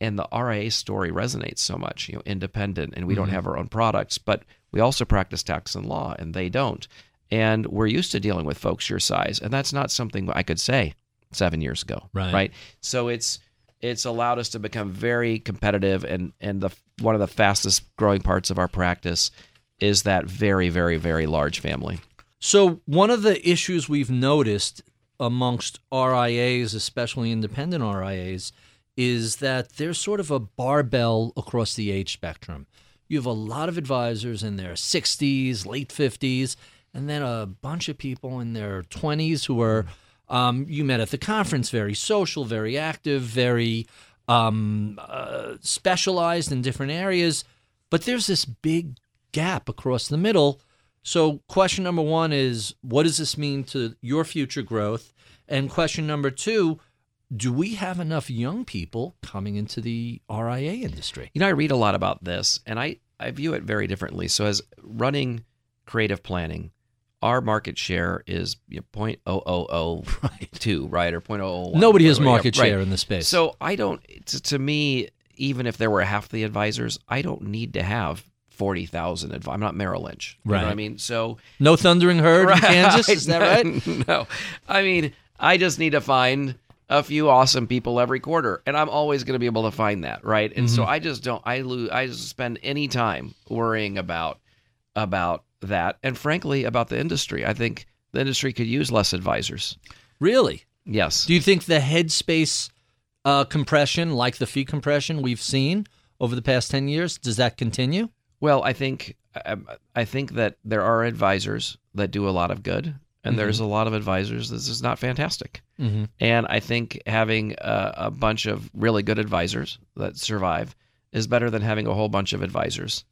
And the RIA story resonates so much, you know, independent, and we don't mm-hmm. have our own products, but we also practice tax and law, and they don't. And we're used to dealing with folks your size, and that's not something I could say seven years ago, Right. Right. So it's it's allowed us to become very competitive, and and the one of the fastest growing parts of our practice is that very very very large family. So, one of the issues we've noticed amongst RIAs, especially independent RIAs, is that there's sort of a barbell across the age spectrum. You have a lot of advisors in their 60s, late 50s, and then a bunch of people in their 20s who are, um, you met at the conference, very social, very active, very um, uh, specialized in different areas. But there's this big gap across the middle. So, question number one is what does this mean to your future growth? And question number two, do we have enough young people coming into the RIA industry? You know, I read a lot about this, and I I view it very differently. So as running creative planning, our market share is you know, 0.0002, right, or 0.001. Nobody has Yeah, market right. share in this space. So I don't. To, to me, even if there were half the advisors, I don't need to have forty thousand. Adv- I'm not Merrill Lynch. You know what I mean, so no thundering herd in Kansas, is that right? no, I mean, I just need to find a few awesome people every quarter, and I'm always going to be able to find that, right? And Mm-hmm. so I just don't. I lose. I just spend any time worrying about about that, and frankly, about the industry. I think the industry could use less advisors. Really? Yes. Do you think the headspace uh, compression, like the fee compression we've seen over the past 10 years, does that continue? Well, I think I, I think that there are advisors that do a lot of good, and there's a lot of advisors this is not fantastic. Mm-hmm. And I think having a, a bunch of really good advisors that survive is better than having a whole bunch of advisors.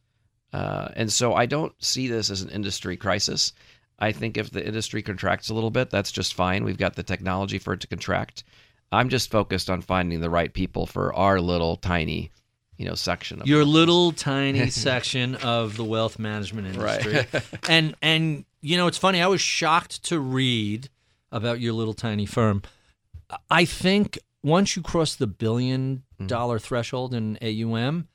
Uh, and so I don't see this as an industry crisis. I think if the industry contracts a little bit, that's just fine. We've got the technology for it to contract. I'm just focused on finding the right people for our little tiny, you know, section of Your little tiny section of the wealth management industry. Right. and and You know, it's funny. I was shocked to read about your little tiny firm. I think once you cross the billion Mm-hmm. threshold in AUM,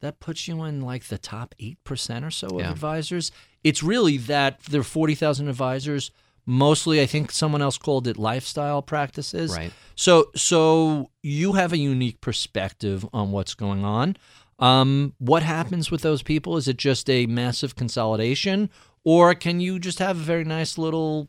that puts you in like the top 8% or so of Yeah. advisors. It's really that there are 40,000 advisors. Mostly, I think someone else called it lifestyle practices. Right. So, so you have a unique perspective on what's going on. Um, what happens with those people? Is it just a massive consolidation, or can you just have a very nice little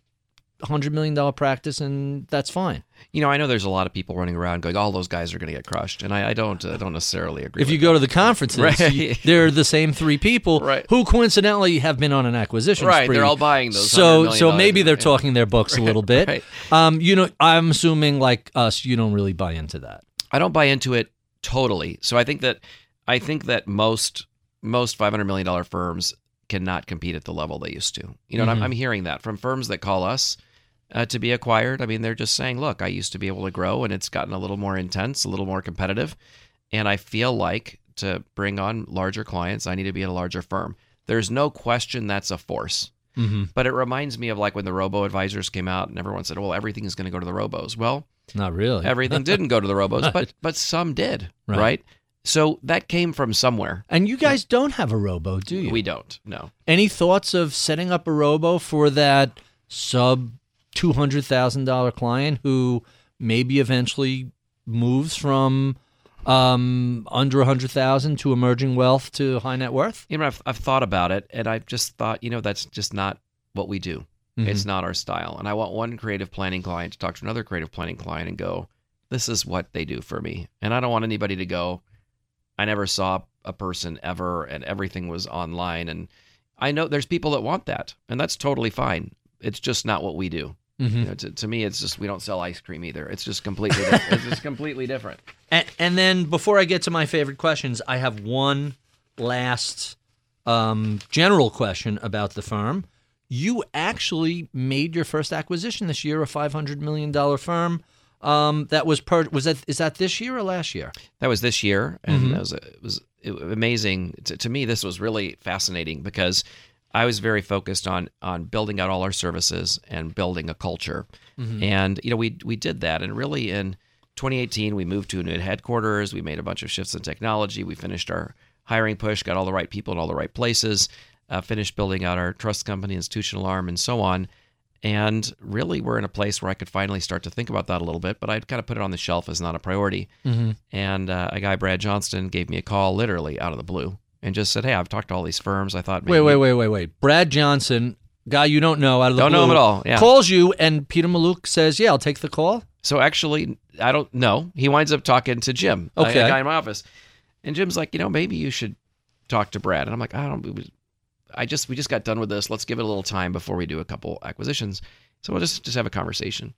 hundred million dollar practice and that's fine? You know, I know there's a lot of people running around going, "All those guys are going to get crushed," and I, I don't, uh, don't necessarily agree. If you go to the conferences, Right. you- they're the same three people Right. who coincidentally have been on an acquisition Right, spree. they're all buying those So, so maybe they're yeah. talking their books a little bit. right. Um, you know, I'm assuming like us, you don't really buy into that. I don't buy into it totally. So I think that I think that most most five hundred million dollar firms cannot compete at the level they used to. You know, and I'm, I'm hearing that from firms that call us uh, to be acquired. I mean, they're just saying, "Look, I used to be able to grow, and it's gotten a little more intense, a little more competitive, and I feel like to bring on larger clients, I need to be at a larger firm." There's no question that's a force. Mm-hmm. But it reminds me of like when the robo advisors came out and everyone said, well, everything is going to go to the robos. Well, Not really. everything didn't go to the robos, but but some did, Right. right. So that came from somewhere. and you guys don't have a robo, do you? We don't. No. Any thoughts of setting up a robo for that sub two hundred thousand dollar client who maybe eventually moves from um, under a hundred thousand to emerging wealth to high net worth? You know, I've I've thought about it, and I've just thought, you know, that's just not what we do. Mm-hmm. It's not our style. And I want one creative planning client to talk to another creative planning client and go, "This is what they do for me." And I don't want anybody to go, "I never saw a person ever, and everything was online." And I know there's people that want that, and that's totally fine. It's just not what we do. Mm-hmm. You know, to, to me, it's just we don't sell ice cream either. It's just completely different. it's just completely different. And, and then before I get to my favorite questions, I have one last um, general question about the firm. You actually made your first acquisition this year, a five hundred million dollar firm. Um, that was per was that is that this year or last year? That was this year, and Mhm. that was it was amazing. To, to me, this was really fascinating because I was very focused on on building out all our services and building a culture, and you know we we did that, and really in 2018 we moved to a new headquarters. We made a bunch of shifts in technology. We finished our hiring push, got all the right people in all the right places, uh, finished building out our trust company, institutional arm, and so on. And really, we're in a place where I could finally start to think about that a little bit, but I'd kind of put it on the shelf as not a priority. Mm-hmm. And uh, a guy, Brad Johnston, gave me a call literally out of the blue and just said, "Hey, I've talked to all these firms. I thought maybe Wait, wait, wait, wait, wait. Brad Johnson, guy you don't know out of the Don't know blue, him at all, yeah. calls you, and Peter Mallouk says, "Yeah, I'll take the call." So actually, I don't know. He winds up talking to Jim, a- Okay. a guy in my office, and Jim's like, you know, maybe you should talk to Brad. And I'm like, I don't. I just we just got done with this. Let's give it a little time before we do a couple acquisitions. So we'll just just have a conversation.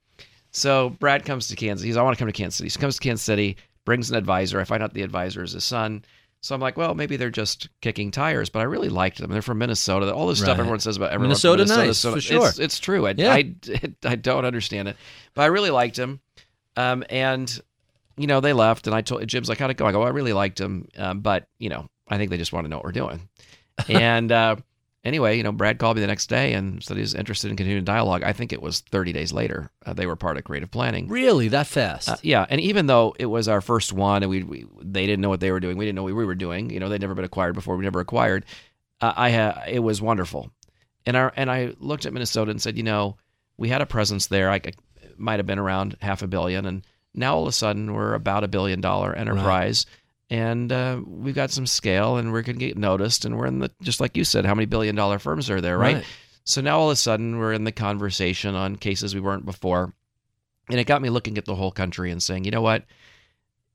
So Brad comes to Kansas. He's I want to come to Kansas City. He comes to Kansas City, brings an advisor. I find out the advisor is his son. So I'm like, well, maybe they're just kicking tires, but I really liked them. They're from Minnesota. All this Right. stuff everyone says about everyone Minnesota from Minnesota, nice, so for sure. It's, it's true. I, Yeah. I, I don't understand it, but I really liked them. Um, and you know, they left, and I told Jim's like, "How'd it go?" I go, "I really liked them, um, but you know, I think they just want to know what we're doing." and uh, anyway, you know, Brad called me the next day and said he was interested in continuing dialogue. I think it was 30 days later. Uh, they were part of creative planning. Really, that fast? Uh, yeah, and even though it was our first one, and we, we they didn't know what they were doing, we didn't know what we were doing. You know, they'd never been acquired before. We never acquired. Uh, I ha- it was wonderful, and I and I looked at Minnesota and said, you know, we had a presence there. I, I might have been around half a billion, and now all of a sudden we're about a billion dollar enterprise. And uh, we've got some scale, and we're going to get noticed. And we're in the just like you said, how many billion dollar firms are there, right? Right. So now all of a sudden we're in the conversation on cases we weren't before. And it got me looking at the whole country and saying, you know what?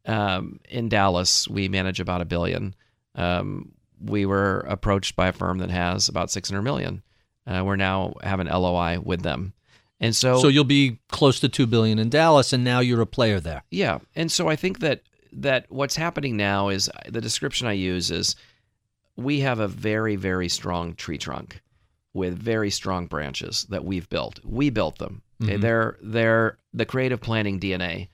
Um, in Dallas, we manage about a billion. Um, we were approached by a firm that has about 600 million. Uh, we're now have an LOI with them. And so, so you'll be close to two billion in Dallas, and now you're a player there. yeah. And so I think that that what's happening now is the description I use is we have a very very strong tree trunk with very strong branches that we've built. We built them. Mhm. they're they're the creative planning DNA,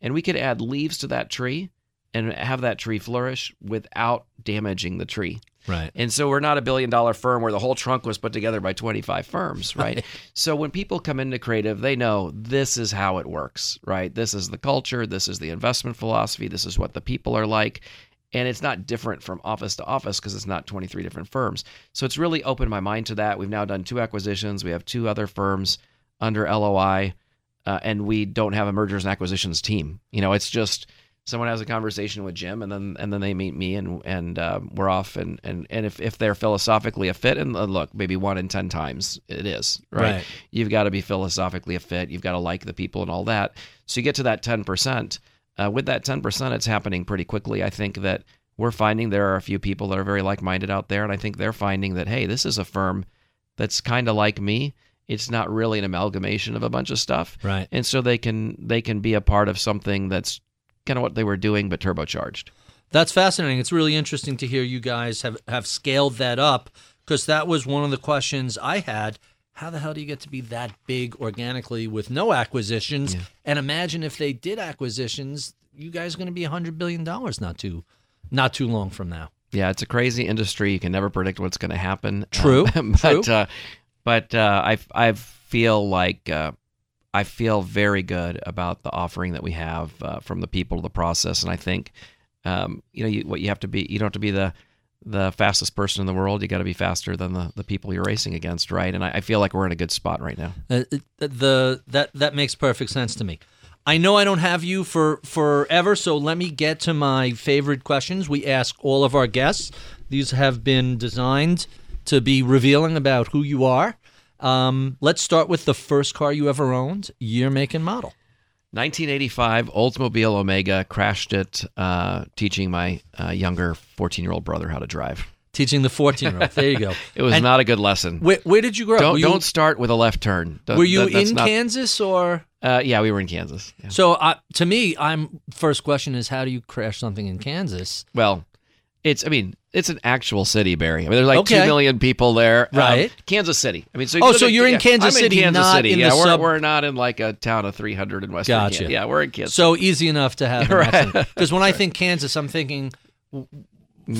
and we could add leaves to that tree, and have that tree flourish without damaging the tree. Right. And so we're not a billion dollar firm where the whole trunk was put together by 25 firms, right? so when people come into creative, they know this is how it works, right? This is the culture, this is the investment philosophy, this is what the people are like. And it's not different from office to office because it's not 23 different firms. So it's really opened my mind to that. We've now done two acquisitions. We have two other firms under LOI, uh, and we don't have a mergers and acquisitions team. You know, it's just someone has a conversation with Jim, and then and then they meet me, and and uh, we're off. And and and if if they're philosophically a fit, and uh, look, maybe one in ten times it is right. Right. You've got to be philosophically a fit. You've got to like the people and all that. So you get to that ten percent. Uh, with that ten percent, it's happening pretty quickly. I think that we're finding there are a few people that are very like minded out there, and I think they're finding that hey, this is a firm that's kind of like me. It's not really an amalgamation of a bunch of stuff, Right. and so they can they can be a part of something that's kind of what they were doing but turbocharged. That's fascinating. It's really interesting to hear you guys have, have scaled that up because that was one of the questions I had. How the hell do you get to be that big organically with no acquisitions? And imagine if they did acquisitions, you guys are going to be $100 billion not too, not too long from now. Yeah, it's a crazy industry. You can never predict what's going to happen. True, Um, but true. Uh, but uh, I I feel like uh, I feel very good about the offering that we have uh, from the people to the process, and I think um, you know you, what you have to be. You don't have to be the the fastest person in the world. You got to be faster than the, the people you're racing against, right? And I, I feel like we're in a good spot right now. Uh, the that that makes perfect sense to me. I know I don't have you for forever, so let me get to my favorite questions. We ask all of our guests. These have been designed to be revealing about who you are. Um, let's start with the first car you ever owned, year, make, and model. 1985 Oldsmobile Omega crashed it, uh, teaching my uh, younger 14 year old brother how to drive. Teaching the 14 year old. There you go. It was And not a good lesson. Where, where did you grow up? Don't Were you, don't start with a left turn. Don't- were you that- in not- Kansas or? Uh, yeah, we were in Kansas. Yeah. So uh, to me, I'm first question is how do you crash something in Kansas? Well, it's I mean it's an actual city, Barry. I mean, there's like Okay. two million people there. Um, Right. Kansas City. I mean, so Oh, so at- you're in yeah, Kansas I'm City, in Kansas not City. in the yeah, we're, sub- we're not in like a town of 300 in West Gotcha. Virginia. Yeah, we're in Kansas. So easy enough to have. Right. Because when I think Kansas, I'm thinking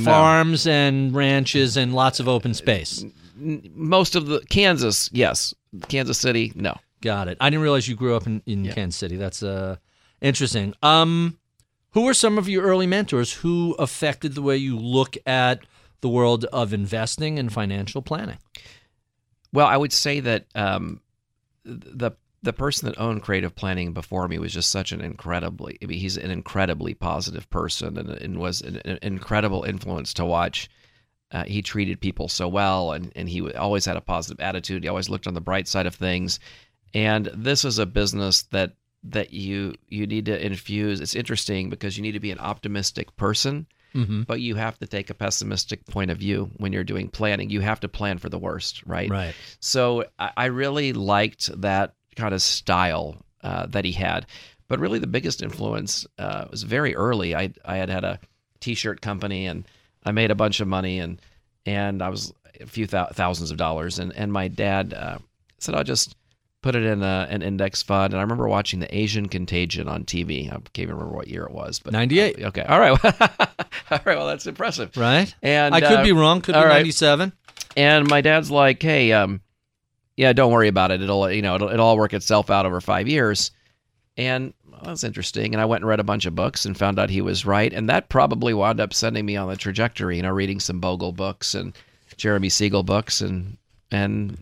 farms and ranches and lots of open space. Most of the Kansas, yes. Kansas City, no. Got it. I didn't realize you grew up in, in Kansas City. That's uh, interesting. Um, who were some of your early mentors who affected the way you look at the world of investing and financial planning? Well, I would say that um, the the person that owned creative planning before me was just such an incredibly I mean, he's an incredibly positive person and, and was an, an incredible influence to watch. Uh, he treated people so well, and and he always had a positive attitude. He always looked on the bright side of things. And this is a business that that you you need to infuse. It's interesting because you need to be an optimistic person Mm-hmm. but you have to take a pessimistic point of view when you're doing planning. You have to plan for the worst, right? Right. So I I really liked that kind of style uh, that he had. But really, the biggest influence uh, was very early. I I had had a t-shirt company and I made a bunch of money and and I was a few thou- thousands of dollars and and my dad uh, said I'll just put it in a, an index fund. And I remember watching the Asian Contagion on TV. I can't even remember what year it was, but 98. Okay, all right, all right. Well, that's impressive. Right. And I could uh, be wrong. Could be right. 97. and my dad's like, "Hey, um, yeah, don't worry about it. It'll, you know, it'll, it'll all work itself out over five years." And well, that's interesting. And I went and read a bunch of books and found out he was right. And that probably wound up sending me on the trajectory. You know, reading some Bogle books and Jeremy Siegel books, and and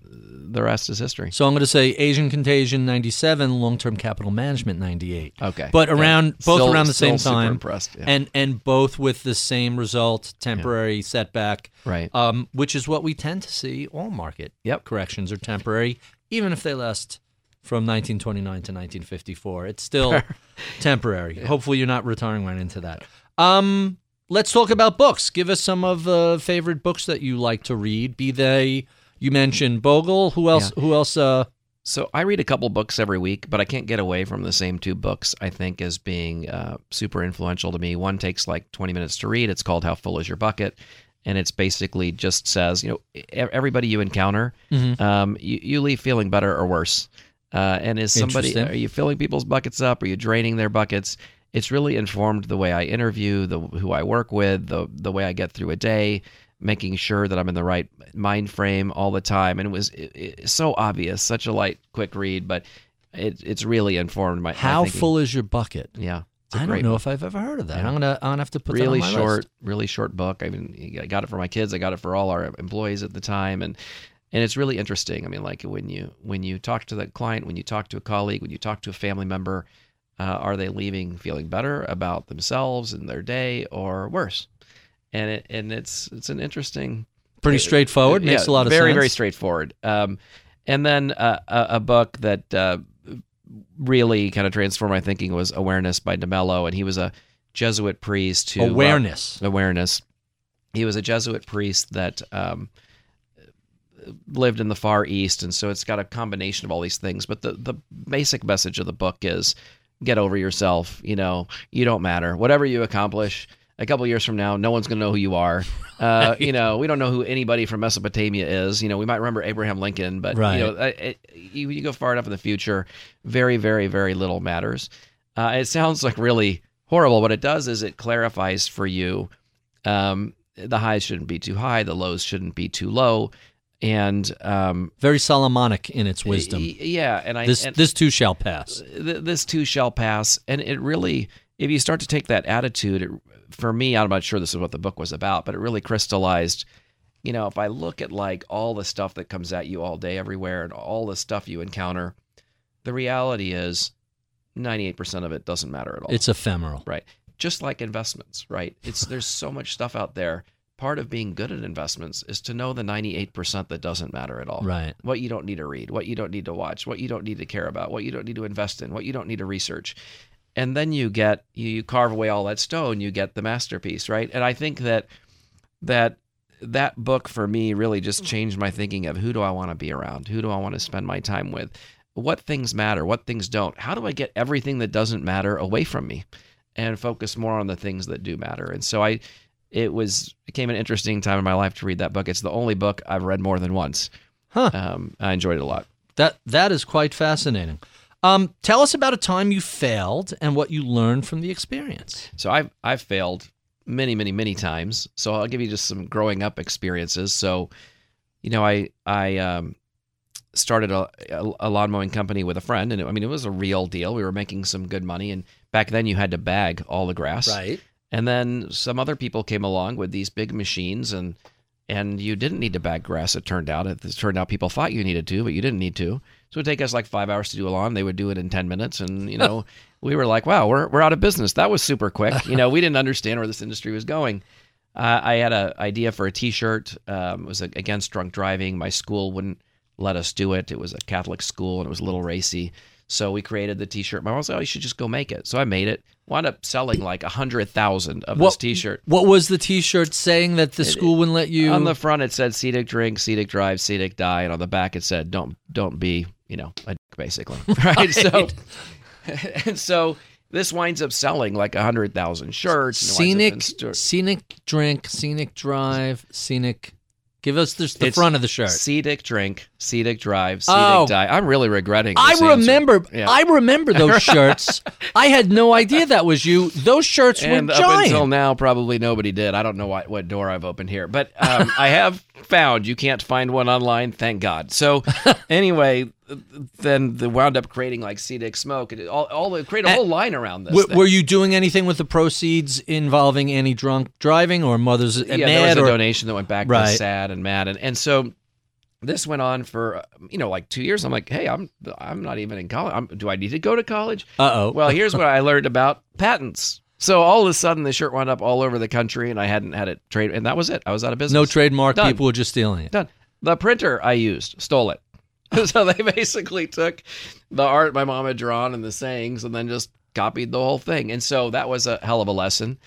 the rest is history. So I'm going to say Asian Contagion 97, Long Term Capital Management 98. Okay, But Yeah. around both Still- around the same time. Yeah. and and both with the same result, temporary setback, right. um, which is what we tend to see. All market Yep. corrections are temporary, even if they last from 1929 to 1954. It's still temporary. Hopefully, you're not retiring right into that. Um, let's talk about books. Give us some of the favorite books that you like to read. Be they you mentioned Bogle. Who else? Who else? Uh, So I read a couple books every week, but I can't get away from the same two books. I think as being uh, super influential to me. One takes like 20 minutes to read. It's called "How Full Is Your Bucket," and it's basically just says, you know, everybody you encounter, Mhm. um, you, you leave feeling better or worse. Uh, and is somebody are you filling people's buckets up? Are you draining their buckets? it's really informed the way I interview, the who I work with, the the way I get through a day, making sure that I'm in the right mind frame all the time. And it was it, it, so obvious, such a light, quick read, but it, it's really informed my How my full is your bucket? Yeah, I don't know book. if I've ever heard of that. I'm gonna I'm gonna have to put really that on my short, list. really short book. I mean, I got it for my kids. I got it for all our employees at the time, and and it's really interesting. I mean, like when you when you talk to the client, when you talk to a colleague, when you talk to a family member, uh, are they leaving feeling better about themselves and their day, or worse? And it and it's it's an interesting Pretty straightforward. Makes yeah, a lot of very sense. very very straightforward. Um, and then uh, a, a book that uh, really kind of transformed my thinking was Awareness by DeMello, and he was a Jesuit priest who uh, Awareness. awareness. He was a Jesuit priest that um, lived in the Far East, and so it's got a combination of all these things. But the the basic message of the book is get over yourself. You know, you don't matter. Whatever you accomplish, a couple years from now, no one's going to know who you are. Uh, You know, we don't know who anybody from Mesopotamia is. You know, we might remember Abraham Lincoln, but Right. you know, it, you, you go far enough in the future, very, very, very little matters. Uh, it sounds like really horrible. What it does is it clarifies for you um, the highs shouldn't be too high, the lows shouldn't be too low, and um, Very Solomonic in its wisdom. yeah, and I This and this too shall pass. th- this too shall pass, and it really, if you start to take that attitude, it, for me, I'm not sure this is what the book was about, but it really crystallized. You know, if I look at like all the stuff that comes at you all day, everywhere, and all the stuff you encounter, the reality is, 98% of it doesn't matter at all It's ephemeral. right just like investments right it's there's so much stuff out there part of being good at investments is to know the 98% that doesn't matter at all Right. what you don't need to read what you don't need to watch what you don't need to care about what you don't need to invest in what you don't need to research and then you get you, you carve away all that stone you get the masterpiece right? And i think that that that book for me really just changed my thinking of who do i want to be around? Who do i want to spend my time with? What things matter what things don't? How do i get everything that doesn't matter away from me and focus more on the things that do matter? And so i it was it came an interesting time in my life to read that book. It's the only book i've read more than once. Huh. um, i enjoyed it a lot. That that is quite fascinating. Um, tell us about a time you failed and what you learned from the experience. So I've I've failed many many many times. So I'll give you just some growing up experiences. So, you know, I I um, started a, a, lawn mowing company with a friend, and it, I mean it was a real deal. We were making some good money, and back then you had to bag all the grass. Right. And then some other people came along with these big machines, and and you didn't need to bag grass. It turned out it turned out people thought you needed to, but you didn't need to. So it would take us like five hours to do a lawn. They would do it in ten minutes, and you know we were like, wow, we're we're out of business. That was super quick. You know, we didn't understand where this industry was going. Uh, I had an idea for a T-shirt. Um, it was against drunk driving. My school wouldn't let us do it. It was a Catholic school and it was a little racy. So we created the T-shirt. My mom said, "Oh, you should just go make it." So I made it. Wound up selling like a hundred thousand of this T-shirt. What was the T-shirt saying that the school wouldn't let you? On the front it said "Cedic drink, Cedic drive, Cedic die," and on the back it said "Don't don't be you know a dick," basically." Right. So and so this winds up selling like a hundred thousand shirts. and it winds up scenic, scenic drink, scenic drive, scenic. Give us just the It's front of the shirt. Scenic drink, scenic drive, scenic Oh. die. I'm really regretting. I remember. Yeah. I remember those shirts. I had no idea that was you. Those shirts and were up giant. until now, probably nobody did. I don't know what, what door I've opened here, but um, I have found you can't find one online. Thank God. So anyway, then the wound up creating like Cedic smoke and all all the create a whole line around this. W- were you doing anything with the proceeds involving any drunk driving or mothers yeah, mad there was a or donation that went back to Right. SADD and MADD, and and so this went on for uh, you know like two years. I'm like, hey, I'm I'm not even in college. I'm, do I need to go to college? uh oh. Well, here's what I learned about patents. So all of a sudden, the shirt wound up all over the country, and I hadn't had it trade, and that was it. I was out of business. no trademark. Done. People were just stealing it. Done. The printer I used stole it. so they basically took the art my mom had drawn and the sayings, and then just copied the whole thing. And so that was a hell of a lesson.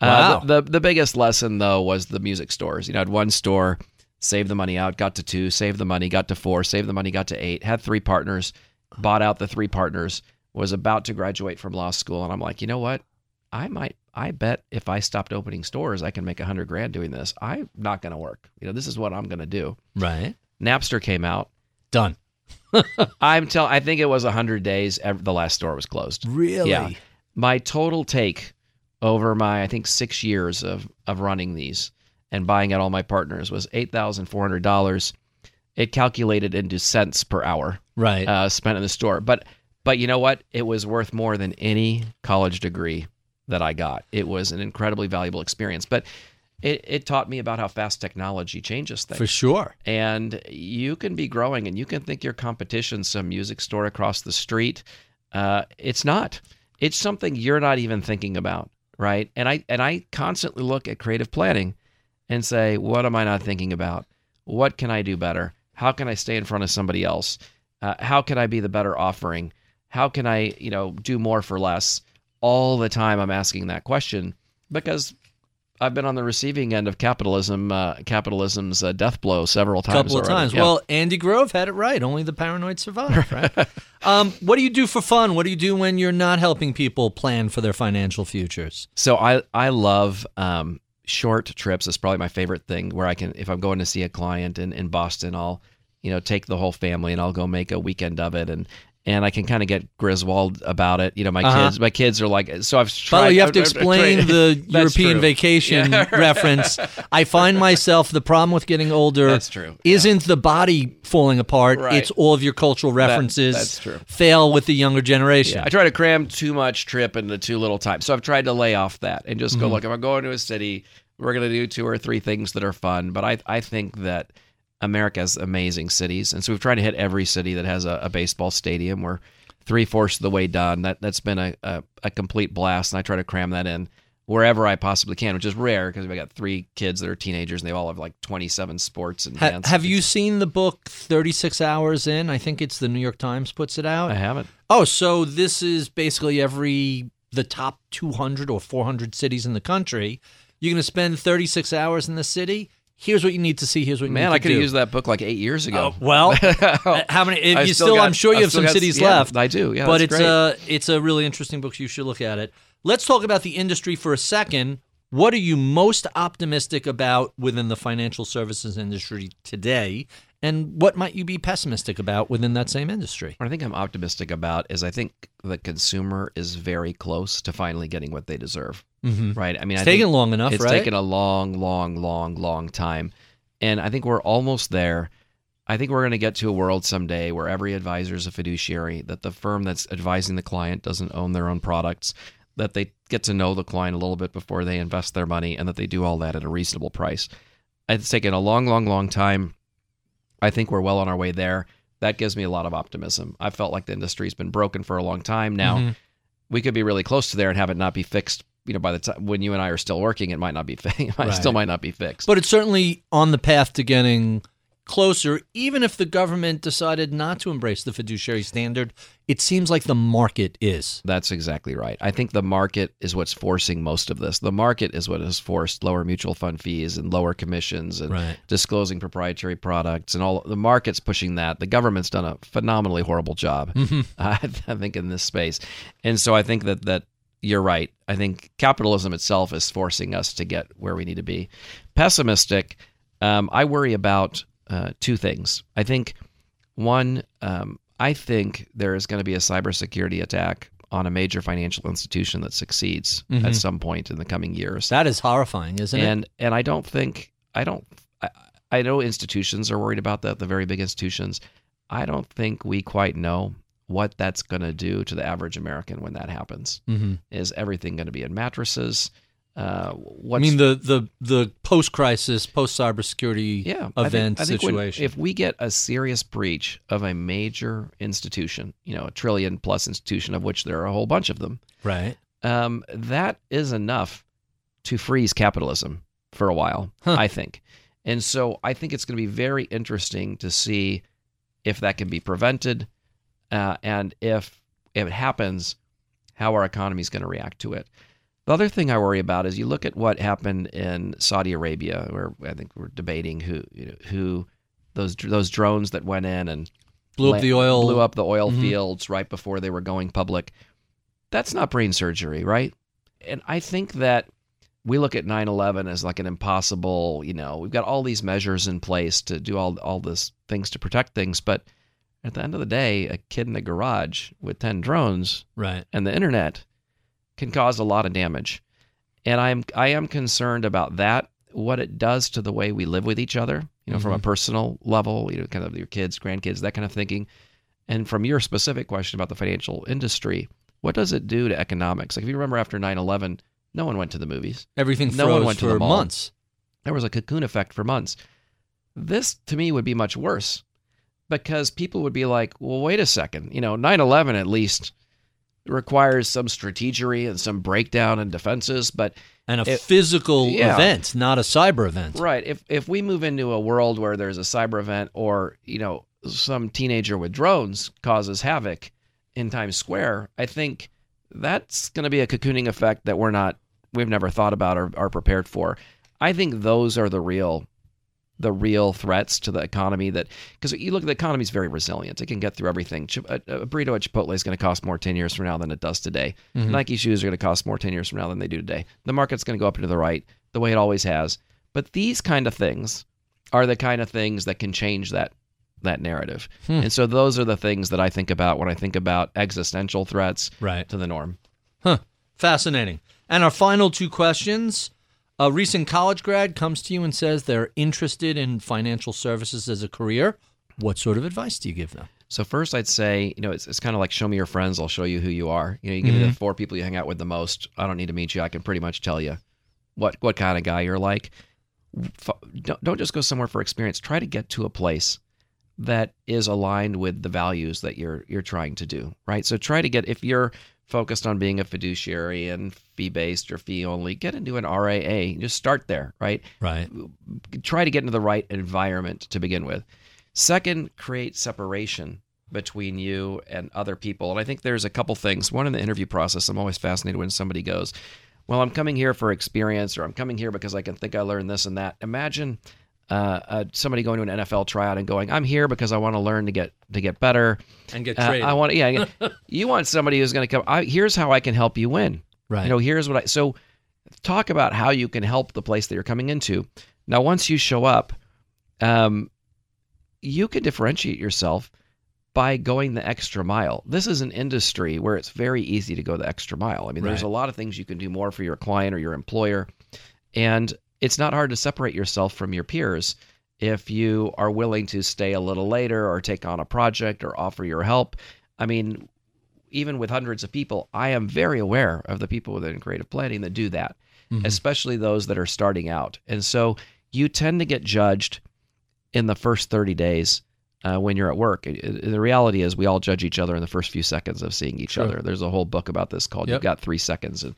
Wow. Uh, the, the the biggest lesson though was the music stores. You know, I had one store, saved the money out, got to two, saved the money, got to four, saved the money, got to eight. Had three partners, bought out the three partners. Was about to graduate from law school, and I'm like, you know what? I might. I bet if I stopped opening stores, I can make a hundred grand doing this. I'm not going to work. You know, this is what I'm going to do. Right. Napster came out. Done. I'm tell. I think it was hundred days. ev- The last store was closed. Really? Yeah. my total take over my I think six years of of running these and buying out all my partners was eight thousand four hundred dollars. It calculated into cents per hour Right. uh, spent in the store, but but you know what? It was worth more than any college degree that I got. It was an incredibly valuable experience, but it, it taught me about how fast technology changes things. For sure. and you can be growing and you can think your competition's some music store across the street. Uh, it's not. It's something you're not even thinking about right? And i and i constantly look at creative planning and say what am i not thinking about? What can i do better? How can i stay in front of somebody else? Uh, how can i be the better offering? How can i you know do more for less all the time i'm asking that question because I've been on the receiving end of capitalism, uh, capitalism's uh, death blow several A times. couple of times. Yeah. Well, Andy Grove had it right. Only the paranoid survive, right? um, what do you do for fun? What do you do when you're not helping people plan for their financial futures? so I I love um, short trips. It's probably my favorite thing. Where I can, if I'm going to see a client in in Boston, I'll you know take the whole family and I'll go make a weekend of it and. And I can kind of get Griswold about it. You know, my Uh-huh. kids, my kids are like, so I've By tried. the you have to explain the European true. vacation Yeah. reference. I find myself the problem with getting older That's true. isn't the body falling apart. Right. It's all of your cultural references that's true. fail with the younger generation. Yeah, I try to cram too much trip into too little time. So I've tried to lay off that and just go, Mm-hmm. look, if I'm going to a city, we're going to do two or three things that are fun. But I, I think that America has amazing cities. And so we've tried to hit every city that has a, a baseball stadium. We're three fourths of the way done. That, that's been a, a, a complete blast. And I try to cram that in wherever I possibly can, which is rare because we got three kids that are teenagers and they all have like 27 sports and Ha- dance. have you seen the book 36 Hours In? I think it's the New York Times puts it out. I haven't. Oh, so this is basically every the top 200 or 400 cities in the country. You're going to spend 36 hours in the city. Here's what you need to see. Here's what you need to do. Man, need I could have used that book like eight years ago. Oh, well, uh, how many? If I've you still still, got- I'm sure you I've have some got- cities yeah, left. I do. Yeah, but it's great. a it's a really interesting book. You should look at it. Let's talk about the industry for a second. What are you most optimistic about within the financial services industry today, and what might you be pessimistic about within that same industry? What I think I'm optimistic about is I think the consumer is very close to finally getting what they deserve. Mm-hmm. Right? I mean, It's I taken long enough, it's right? taken a long, long, long, long time, and I think we're almost there. I think we're going to get to a world someday where every advisor is a fiduciary, that the firm that's advising the client doesn't own their own products, that they get to know the client a little bit before they invest their money, and that they do all that at a reasonable price. It's taken a long, long, long time. I think we're well on our way there. That gives me a lot of optimism. I felt like the industry's been broken for a long time now. Mhm. We could be really close to there and have it not be fixed. You know, by the time when you and I are still working, it might not be. fi- It might, Right. still might not be fixed. But it's certainly on the path to getting closer, even if the government decided not to embrace the fiduciary standard. It seems like the market is. That's exactly right. I think the market is what's forcing most of this. The market is what has forced lower mutual fund fees and lower commissions and Right. disclosing proprietary products and all. The market's pushing that. The government's done a phenomenally horrible job, I, mm-hmm. I think, in this space. And so I think that that you're right. I think capitalism itself is forcing us to get where we need to be. Pessimistic. Um, I worry about uh, two things. I think one, um, I think there is going to be a cybersecurity attack on a major financial institution that succeeds at some point in the coming years. That is horrifying, isn't it? and and I don't think I don't I, I know institutions are worried about that, the very big institutions. I don't think we quite know what that's going to do to the average American when that happens. Mhm. Is everything going to be in mattresses? Uh, I mean the the the post crisis, post cybersecurity yeah, I think- event I think when- situation. if we get a serious breach of a major institution, you know, a trillion plus institution of which there are a whole bunch of them, right. um, that is enough to freeze capitalism for a while, Huh. I think. And so I think it's going to be very interesting to see if that can be prevented, uh, and if if it happens, how our economy is going to react to it. The other thing I worry about is you look at what happened in Saudi Arabia, where I think we're debating who you know, who those those drones that went in and Blew up la- the oil. blew up the oil Mhm. fields right before they were going public. That's not brain surgery, right? And I think that we look at 9/11 as like an impossible, you know, we've got all these measures in place to do all all this things to protect things, but at the end of the day, a kid in a garage with 10 drones Right. and the internet can cause a lot of damage. And I'm I am concerned about that, what it does to the way we live with each other, you know, from a mm-hmm. personal level, you know, kind of your kids, grandkids, that kind of thinking. And from your specific question about the financial industry, what does it do to economics? Like if you remember after 9/11, no one went to the movies. Everything No froze one went to for the mall. months. There was a cocoon effect for months. This to me would be much worse because people would be like, well, wait a second. You know, 9 11 at least requires some strategery and some breakdown and defenses. But, And a It- physical yeah. event, not a cyber event. right, if, if we move into a world where there's a cyber event or, you know, some teenager with drones causes havoc in Times Square, I think that's going to be a cocooning effect that we're not, we've never thought about or are prepared for. I think those are the real the real threats to the economy that because you look at the economy is very resilient it can get through everything a, a burrito at chipotle is going to cost more 10 years from now than it does today mm-hmm. nike shoes are going to cost more 10 years from now than they do today the market's going to go up and to the right the way it always has but these kind of things are the kind of things that can change that that narrative hmm. and so those are the things that i think about when i think about existential threats Right. to the norm Huh. Fascinating. And our final two questions. A recent college grad comes to you and says they're interested in financial services as a career. What sort of advice do you give them? So first, I'd say, you know, it's, it's kind of like show me your friends, I'll show you who you are. You know, you give me the mm-hmm. four people you hang out with the most. I don't need to meet you. I can pretty much tell you what what kind of guy you're like. Don't, don't just go somewhere for experience. Try to get to a place that is aligned with the values that you're you're trying to do. Right. So try to get if you're focused on being a fiduciary and fee based or fee only, get into an RIA. Just start there. Right Right. try to get into the right environment to begin with. Second, create separation between you and other people. And I think there's a couple things. One in the interview process, I'm always fascinated when somebody goes, Well, I'm coming here for experience, or I'm coming here because I can think I learned this and that. Imagine uh, uh, somebody going to an NFL tryout and going, "I'm here because I want to learn to get to get better." And get Uh, traded. I want, yeah. you want somebody who's going to come. I, here's how I can help you win. Right. You know, here's what I so talk about how you can help the place that you're coming into. Now, once you show up, um, you can differentiate yourself by going the extra mile. This is an industry where it's very easy to go the extra mile. I mean, there's a lot of things you can do more for your client or your employer, and it's not hard to separate yourself from your peers if you are willing to stay a little later or take on a project or offer your help. I mean, even with hundreds of people, I am very aware of the people within creative planning that do that, especially those that are starting out. And so you tend to get judged in the first 30 days uh, when you're at work. It- it- the reality is, we all judge each other in the first few seconds of seeing each Sure. other. There's a whole book about this called Yep. You've Got Three Seconds. And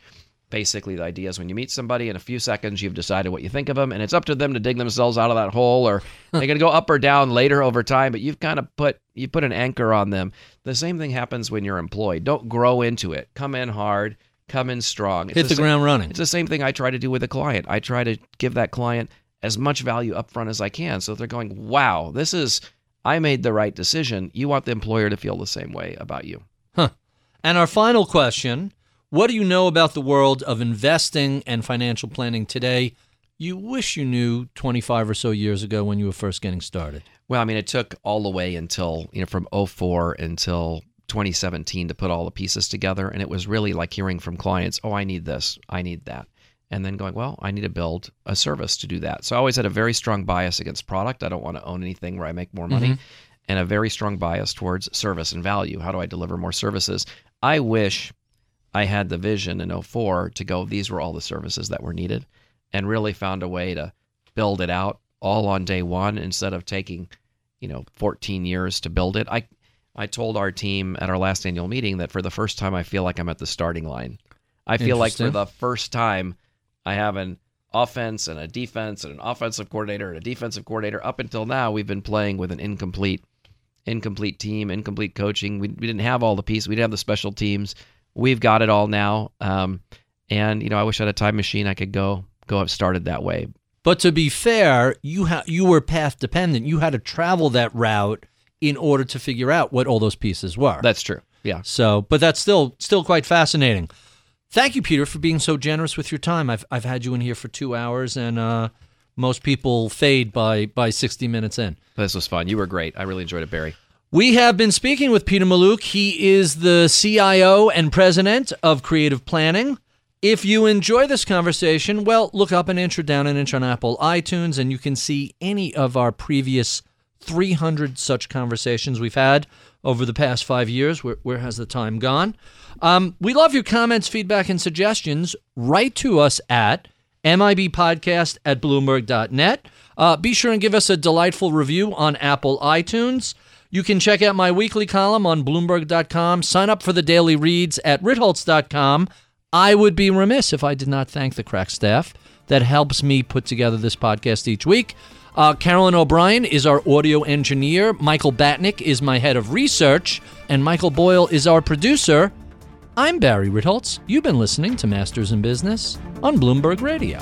basically, the idea is when you meet somebody in a few seconds, you've decided what you think of them, and it's up to them to dig themselves out of that hole, or they're going to go up or down later over time. But you've kind of put you put an anchor on them. The same thing happens when you're employed. Don't grow into it. Come in hard. Come in strong. It's Hit the sa- ground running. it's the same thing I try to do with a client. I try to give that client as much value up front as I can. So if they're going, wow, this is, I made the right decision. You want the employer to feel the same way about you. Huh. And our final question What do you know about the world of investing and financial planning today you wish you knew 25 or so years ago when you were first getting started? Well, I mean, it took all the way until, you know, from 04 until 2017 to put all the pieces together. And it was really like hearing from clients, oh, I need this, I need that. And then going, well, I need to build a service to do that. So I always had a very strong bias against product. I don't want to own anything where I make more money. Mm-hmm. And a very strong bias towards service and value. How do I deliver more services? I wish I had the vision in 04 to go, these were all the services that were needed and really found a way to build it out all on day one instead of taking, you know, 14 years to build it. I I told our team at our last annual meeting that for the first time I feel like I'm at the starting line. I feel like for the first time I have an offense and a defense and an offensive coordinator and a defensive coordinator. Up until now, we've been playing with an incomplete incomplete team, incomplete coaching. We, we didn't have all the pieces. We didn't have the special teams. We've got it all now. Um, and you know, I wish I had a time machine. I could go go have started that way. But to be fair, you ha- you were path dependent. You had to travel that route in order to figure out what all those pieces were. That's true. Yeah. So, but that's still still quite fascinating. Thank you, Peter, for being so generous with your time. I've I've had you in here for two hours, and uh, most people fade by by sixty minutes in. This was fun. You were great. I really enjoyed it, Barry. We have been speaking with Peter Mallouk. He is the CIO and president of Creative Planning. If you enjoy this conversation, well, look up an inch or down an inch on Apple iTunes, and you can see any of our previous 300 such conversations we've had over the past five years. Where, where has the time gone? Um, we love your comments, feedback, and suggestions. Write to us at MIBpodcast at Bloomberg.net. Uh, be sure and give us a delightful review on Apple iTunes. You can check out my weekly column on Bloomberg.com. Sign up for the daily reads at Ritholtz.com. I would be remiss if I did not thank the crack staff that helps me put together this podcast each week. Uh, Carolyn O'Brien is our audio engineer. Michael Batnick is my head of research. And Michael Boyle is our producer. I'm Barry Ritholtz. You've been listening to Masters in Business on Bloomberg Radio.